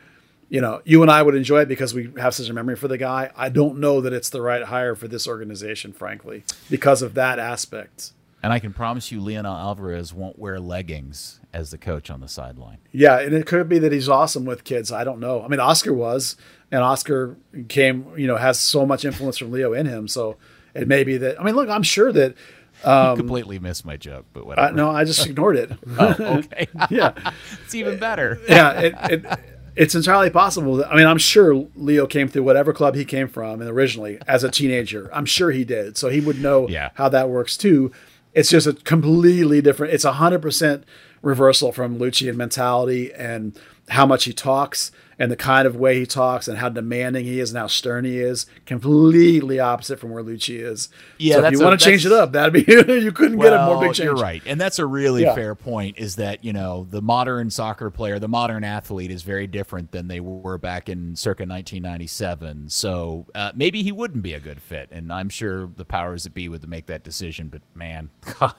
You know, you and I would enjoy it because we have such a memory for the guy. I don't know that it's the right hire for this organization, frankly, because of that aspect. And I can promise you, Leonel Alvarez won't wear leggings as the coach on the sideline. Yeah, and it could be that he's awesome with kids. I don't know. I mean, Oscar was, and Oscar came, you know, has so much influence from Leo in him. So it may be that. I mean, look, I'm sure that. You um, completely missed my joke, but whatever. no, I just ignored it. Oh, okay. yeah, it's even better. yeah. It, it, it's entirely possible. That, I mean, I'm sure Leo came through whatever club he came from, and originally as a teenager, I'm sure he did. So he would know Yeah. how that works too. It's just a completely different. It's a hundred percent reversal from Lucian mentality and how much he talks and the kind of way he talks and how demanding he is and how stern he is. Completely opposite from where Luchi is. Yeah, so if you want to change it up, that'd be you couldn't get a more big change. You're right, and that's a really Yeah. fair point. Is that you know the modern soccer player, the modern athlete, is very different than they were back in circa 1997. So uh, maybe he wouldn't be a good fit, and I'm sure the powers that be would make that decision. But man, that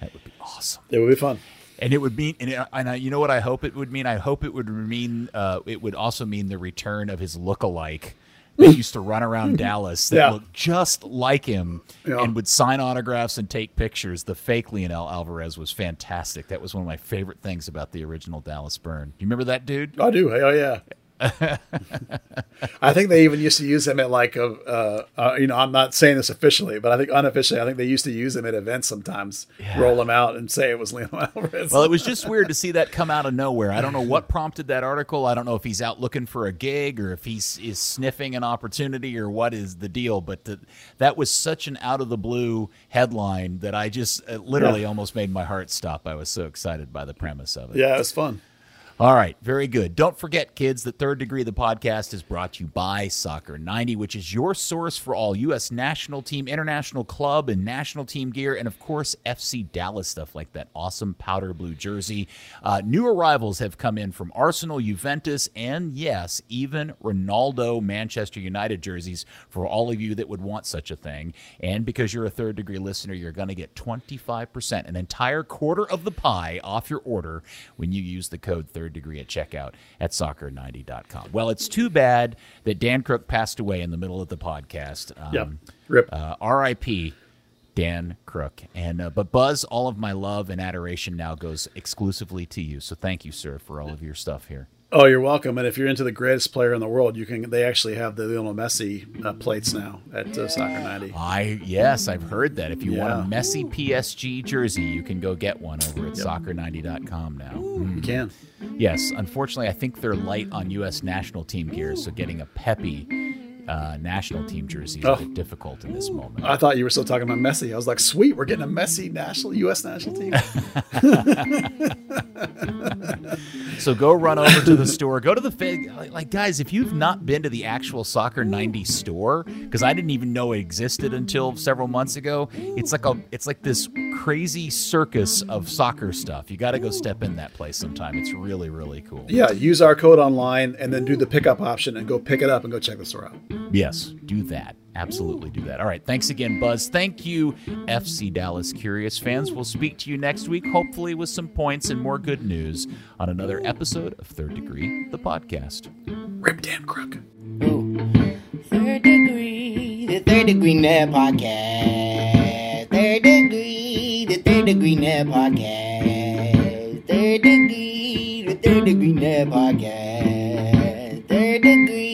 would be awesome. It would be fun. And it would mean, and, it, and I, you know what I hope it would mean? I hope it would mean, uh, it would also mean the return of his look-alike that used to run around Dallas that Yeah. looked just like him Yeah. and would sign autographs and take pictures. The fake Leonel Alvarez was fantastic. That was one of my favorite things about the original Dallas Burn. You remember that dude? I do. Oh yeah. I think they even used to use him at like a, uh, uh, you know, I'm not saying this officially, but I think unofficially, I think they used to use him at events sometimes. Roll him out and say it was Leonel Alvarez. Well, it was just weird to see that come out of nowhere. I don't know what prompted that article. I don't know if he's out looking for a gig or if he's is sniffing an opportunity or what is the deal. But the, that was such an out of the blue headline that I just uh, literally Yeah. almost made my heart stop. I was so excited by the premise of it. yeah, it was fun. All right, very good. Don't forget, kids, that Third Degree the podcast is brought to you by Soccer 90, which is your source for all U.S. national team, international club, and national team gear, and of course, FC Dallas stuff like that awesome powder blue jersey. Uh, new arrivals have come in from Arsenal, Juventus, and yes, even Ronaldo Manchester United jerseys for all of you that would want such a thing. And because you're a Third Degree listener, you're going to get 25%, an entire quarter of the pie off your order when you use the code third degree at checkout at soccer90.com. Well, it's too bad that Dan Crook passed away in the middle of the podcast. Um, Yep. Rip. Uh, R.I.P. Dan Crook. And uh, but Buzz, all of my love and adoration now goes exclusively to you. So thank you, sir, for all of your stuff here. Oh, you're welcome. And if you're into the greatest player in the world, you can. They actually have the Lionel Messi uh, plates now at uh, Soccer 90. I yes, I've heard that. If you want a Yeah. Messi PSG jersey, you can go get one over at soccer90.com now. Mm. You can. Yes, unfortunately, I think they're light on U.S. national team gear, so getting a Pepi uh, national team jerseys Oh. bit difficult in this moment. I thought you were still talking about Messi. I was like, sweet, we're getting a Messi national U.S. national team. So go run over to the store. Go to the like, like guys. If you've not been to the actual Soccer 90 store, because I didn't even know it existed until several months ago. It's like a it's like this crazy circus of soccer stuff. You got to go step in that place sometime. It's really really cool. yeah, use our code online and then do the pickup option and go pick it up and go check the store out. Yes, do that. Absolutely do that. All right. Thanks again, Buzz. Thank you, FC Dallas Curious fans. We'll speak to you next week, hopefully with some points and more good news on another episode of Third Degree, the podcast. Rip Dan Crook. Ooh. Third degree, the third degree net podcast. Third degree, the third degree net podcast. Third degree, the third degree net podcast. Third degree, the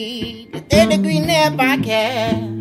third green nap I can.